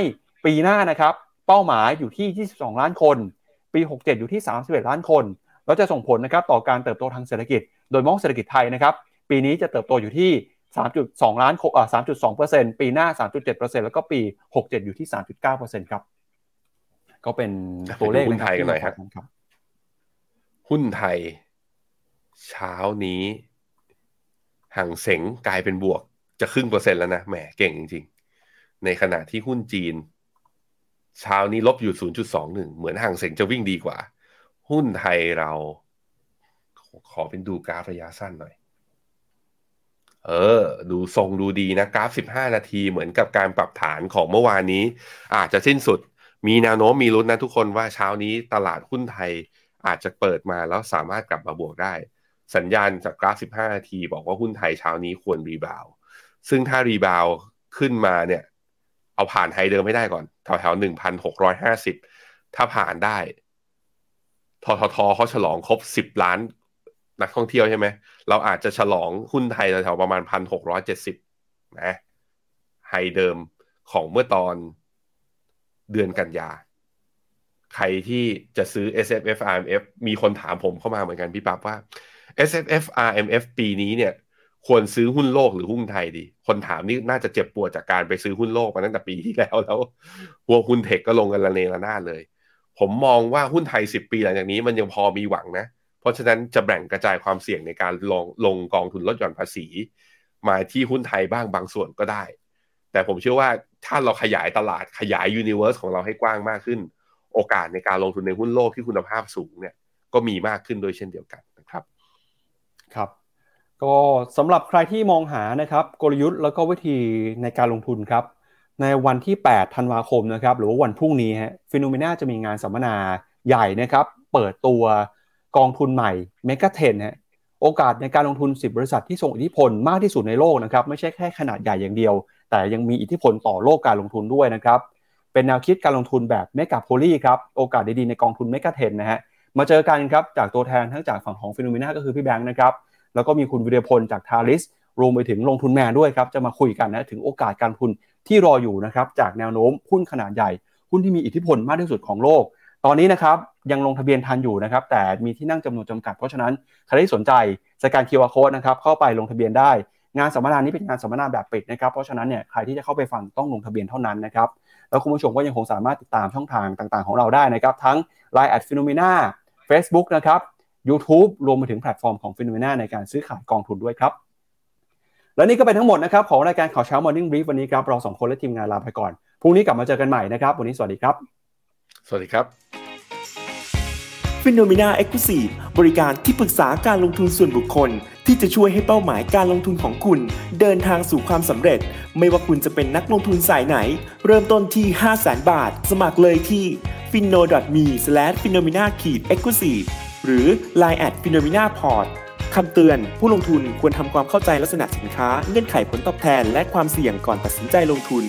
ปีหน้านะครับ เป้าหมายอยู่ที่ 22 ล้านคน ปี 67 อยู่ที่ 31 ล้านคน แล้วจะส่งผลนะครับต่อการเติบโตทางเศรษฐกิจ โดยมองเศรษฐกิจไทยนะครับ ปีนี้จะเติบโตอยู่ที่ 3.2 ล้านอ่า3.2%ปีหน้า 3.7%แล้วก็ปี 67 อยู่ที่ 3.9%ครับ ก็เป็นตัวเลขหุ้นไทยกันหน่อยครับ หุ้นไทย เช้านี้ห่างเสงกลายเป็นบวกจะครึ่งเปอร์เซ็นต์แล้วนะ แหมเก่งจริง ๆ ในขณะที่หุ้นจีน เช้านี้ลบอยู่ 0.21 เหมือนห่างเสงจะวิ่งดีกว่า หุ้นไทยเรา ขอเป็นดูกราฟระยะสั้นหน่อย เออ ดูทรงดูดีนะ กราฟ 15 นาทีเหมือนกับการปรับฐานของเมื่อวานนี้ อาจจะสิ้นสุด มีแนวโน้มมีลุ้นนะทุกคนว่าเช้านี้ตลาดหุ้นไทยอาจจะเปิดมาแล้วสามารถกลับมาบวกได้ สัญญาณจากกราฟ 15 นาที บอกว่าหุ้นไทยเช้านี้ควร rebound ซึ่งถ้า rebound ขึ้นมาเนี่ย เอาผ่าน high เดิมไม่ได้ก่อนแถวแถวหนึ่งพันหกร้อยห้าสิบถ้าผ่านได้ทททเขาฉลองครบสิบล้านนักท่องเที่ยวใช่ไหม เราอาจจะฉลองหุ้นไทยแถวประมาณพันหกร้อยเจ็ดสิบนะไฮเดิมของเมื่อตอนเดือนกันยา ใครที่จะซื้อ S F F R M F มีคนถามผมเข้ามาเหมือนกันพี่ปั๊บว่า S F F R M F ปีนี้เนี่ย ควรซื้อหุ้นโลกหรือหุ้นไทยดี คนถามนี่น่าจะเจ็บปวดจากการไปซื้อหุ้นโลกมาตั้งแต่ปีที่แล้วแล้วพวหุ้นเทคก็ลงกันระเนระนาดเลย ผมมองว่าหุ้นไทยสิบปีหลังจากนี้มันยังพอมีหวังนะ เพราะฉะนั้นจะแบ่งกระจายความเสี่ยงในการลงลงกองทุนลดหย่อนภาษี มาที่หุ้นไทยบ้างบางส่วนก็ได้ แต่ผมเชื่อว่าถ้าเราขยายตลาดขยายยูนิเวอร์สของเราให้กว้างมากขึ้น โอกาสในการลงทุนในหุ้นโลกที่คุณภาพสูงเนี่ยก็มีมากขึ้นโดยเช่นเดียวกันนะครับ ครับ ก็สำหรับใครที่มองหานะครับกลยุทธ์แล้วก็วิธีในการลงทุนครับ ในวันที่ 8 ธันวาคมนะครับ หรือว่าวันพรุ่งนี้ฮะ Finnomena จะมีงานสัมมนาใหญ่นะครับ เปิดตัวกองทุนใหม่ Mega 10 ฮะโอกาสในการลงทุน 10 บริษัทที่ส่งอิทธิพลมากที่สุดในโลกนะครับ ไม่ใช่แค่ขนาดใหญ่อย่างเดียว แต่ยังมีอิทธิพลต่อโลกการลงทุนด้วยนะครับ เป็นแนวคิดการลงทุนแบบ megapoly ครับ โอกาสดีๆในกองทุน Mega 10 นะฮะมาเจอกันครับจากตัวแทนทั้งจากฝั่งของ Finnomena ก็คือพี่แบงค์นะครับ แล้วก็มีคุณวิเดียพลจาก Talisรวมไปถึงลงทุนแมนด้วยครับจะมาคุยกันนะถึงโอกาสการทุนที่รออยู่นะครับจากแนวโน้มหุ้นขนาดใหญ่หุ้นที่มีอิทธิพลมากที่สุดของโลก ตอนนี้นะครับยังลงทะเบียนทันอยู่นะครับแต่มีที่นั่งจำนวนจำกัด เพราะฉะนั้นใครที่สนใจสแกน QR Code นะครับเข้าไปลงทะเบียนได้ งานสัมมนานี้เป็นงานสัมมนาแบบปิดนะครับเพราะฉะนั้นเนี่ยใครที่จะเข้าไปฟังต้องลงทะเบียนเท่านั้นนะครับแล้วคุณผู้ชมก็ยังคงสามารถติดตามช่องทางต่างๆ ของเราได้นะครับทั้ง Line at Phenomena Facebook นะครับ YouTube รวมไปถึงแพลตฟอร์มของ Phenomena ในการซื้อขายกองทุนด้วยครับ และนี่ก็เป็นทั้งหมดนะครับของรายการข่าวเช้า Morning Brief วันนี้ครับเราสองคนและทีมงานลาไปก่อนพรุ่งนี้กลับมาเจอกันใหม่นะครับ วันนี้สวัสดีครับ สวัสดีครับ p h e n o m e n a e x c l u s i v e บริการที่ปรึกษาการลงทุนส่วนบุคคล ที่จะช่วยให้เป้าหมายการลงทุนของคุณ เดินทางสู่ความสำเร็จ ไม่ว่าคุณจะเป็นนักลงทุนสายไหน เริ่มต้นที่ 5 0 0 0 0 0 บาท สมัครเลยที่ f i n o m e p h e n o m e n a e x c l u s i v e หรือ line at p h e n o m e n a p o r t คำเตือน ผู้ลงทุนควรทำความเข้าใจลักษณะสินค้า เงื่อนไขผลตอบแทน และความเสี่ยงก่อนตัดสินใจลงทุน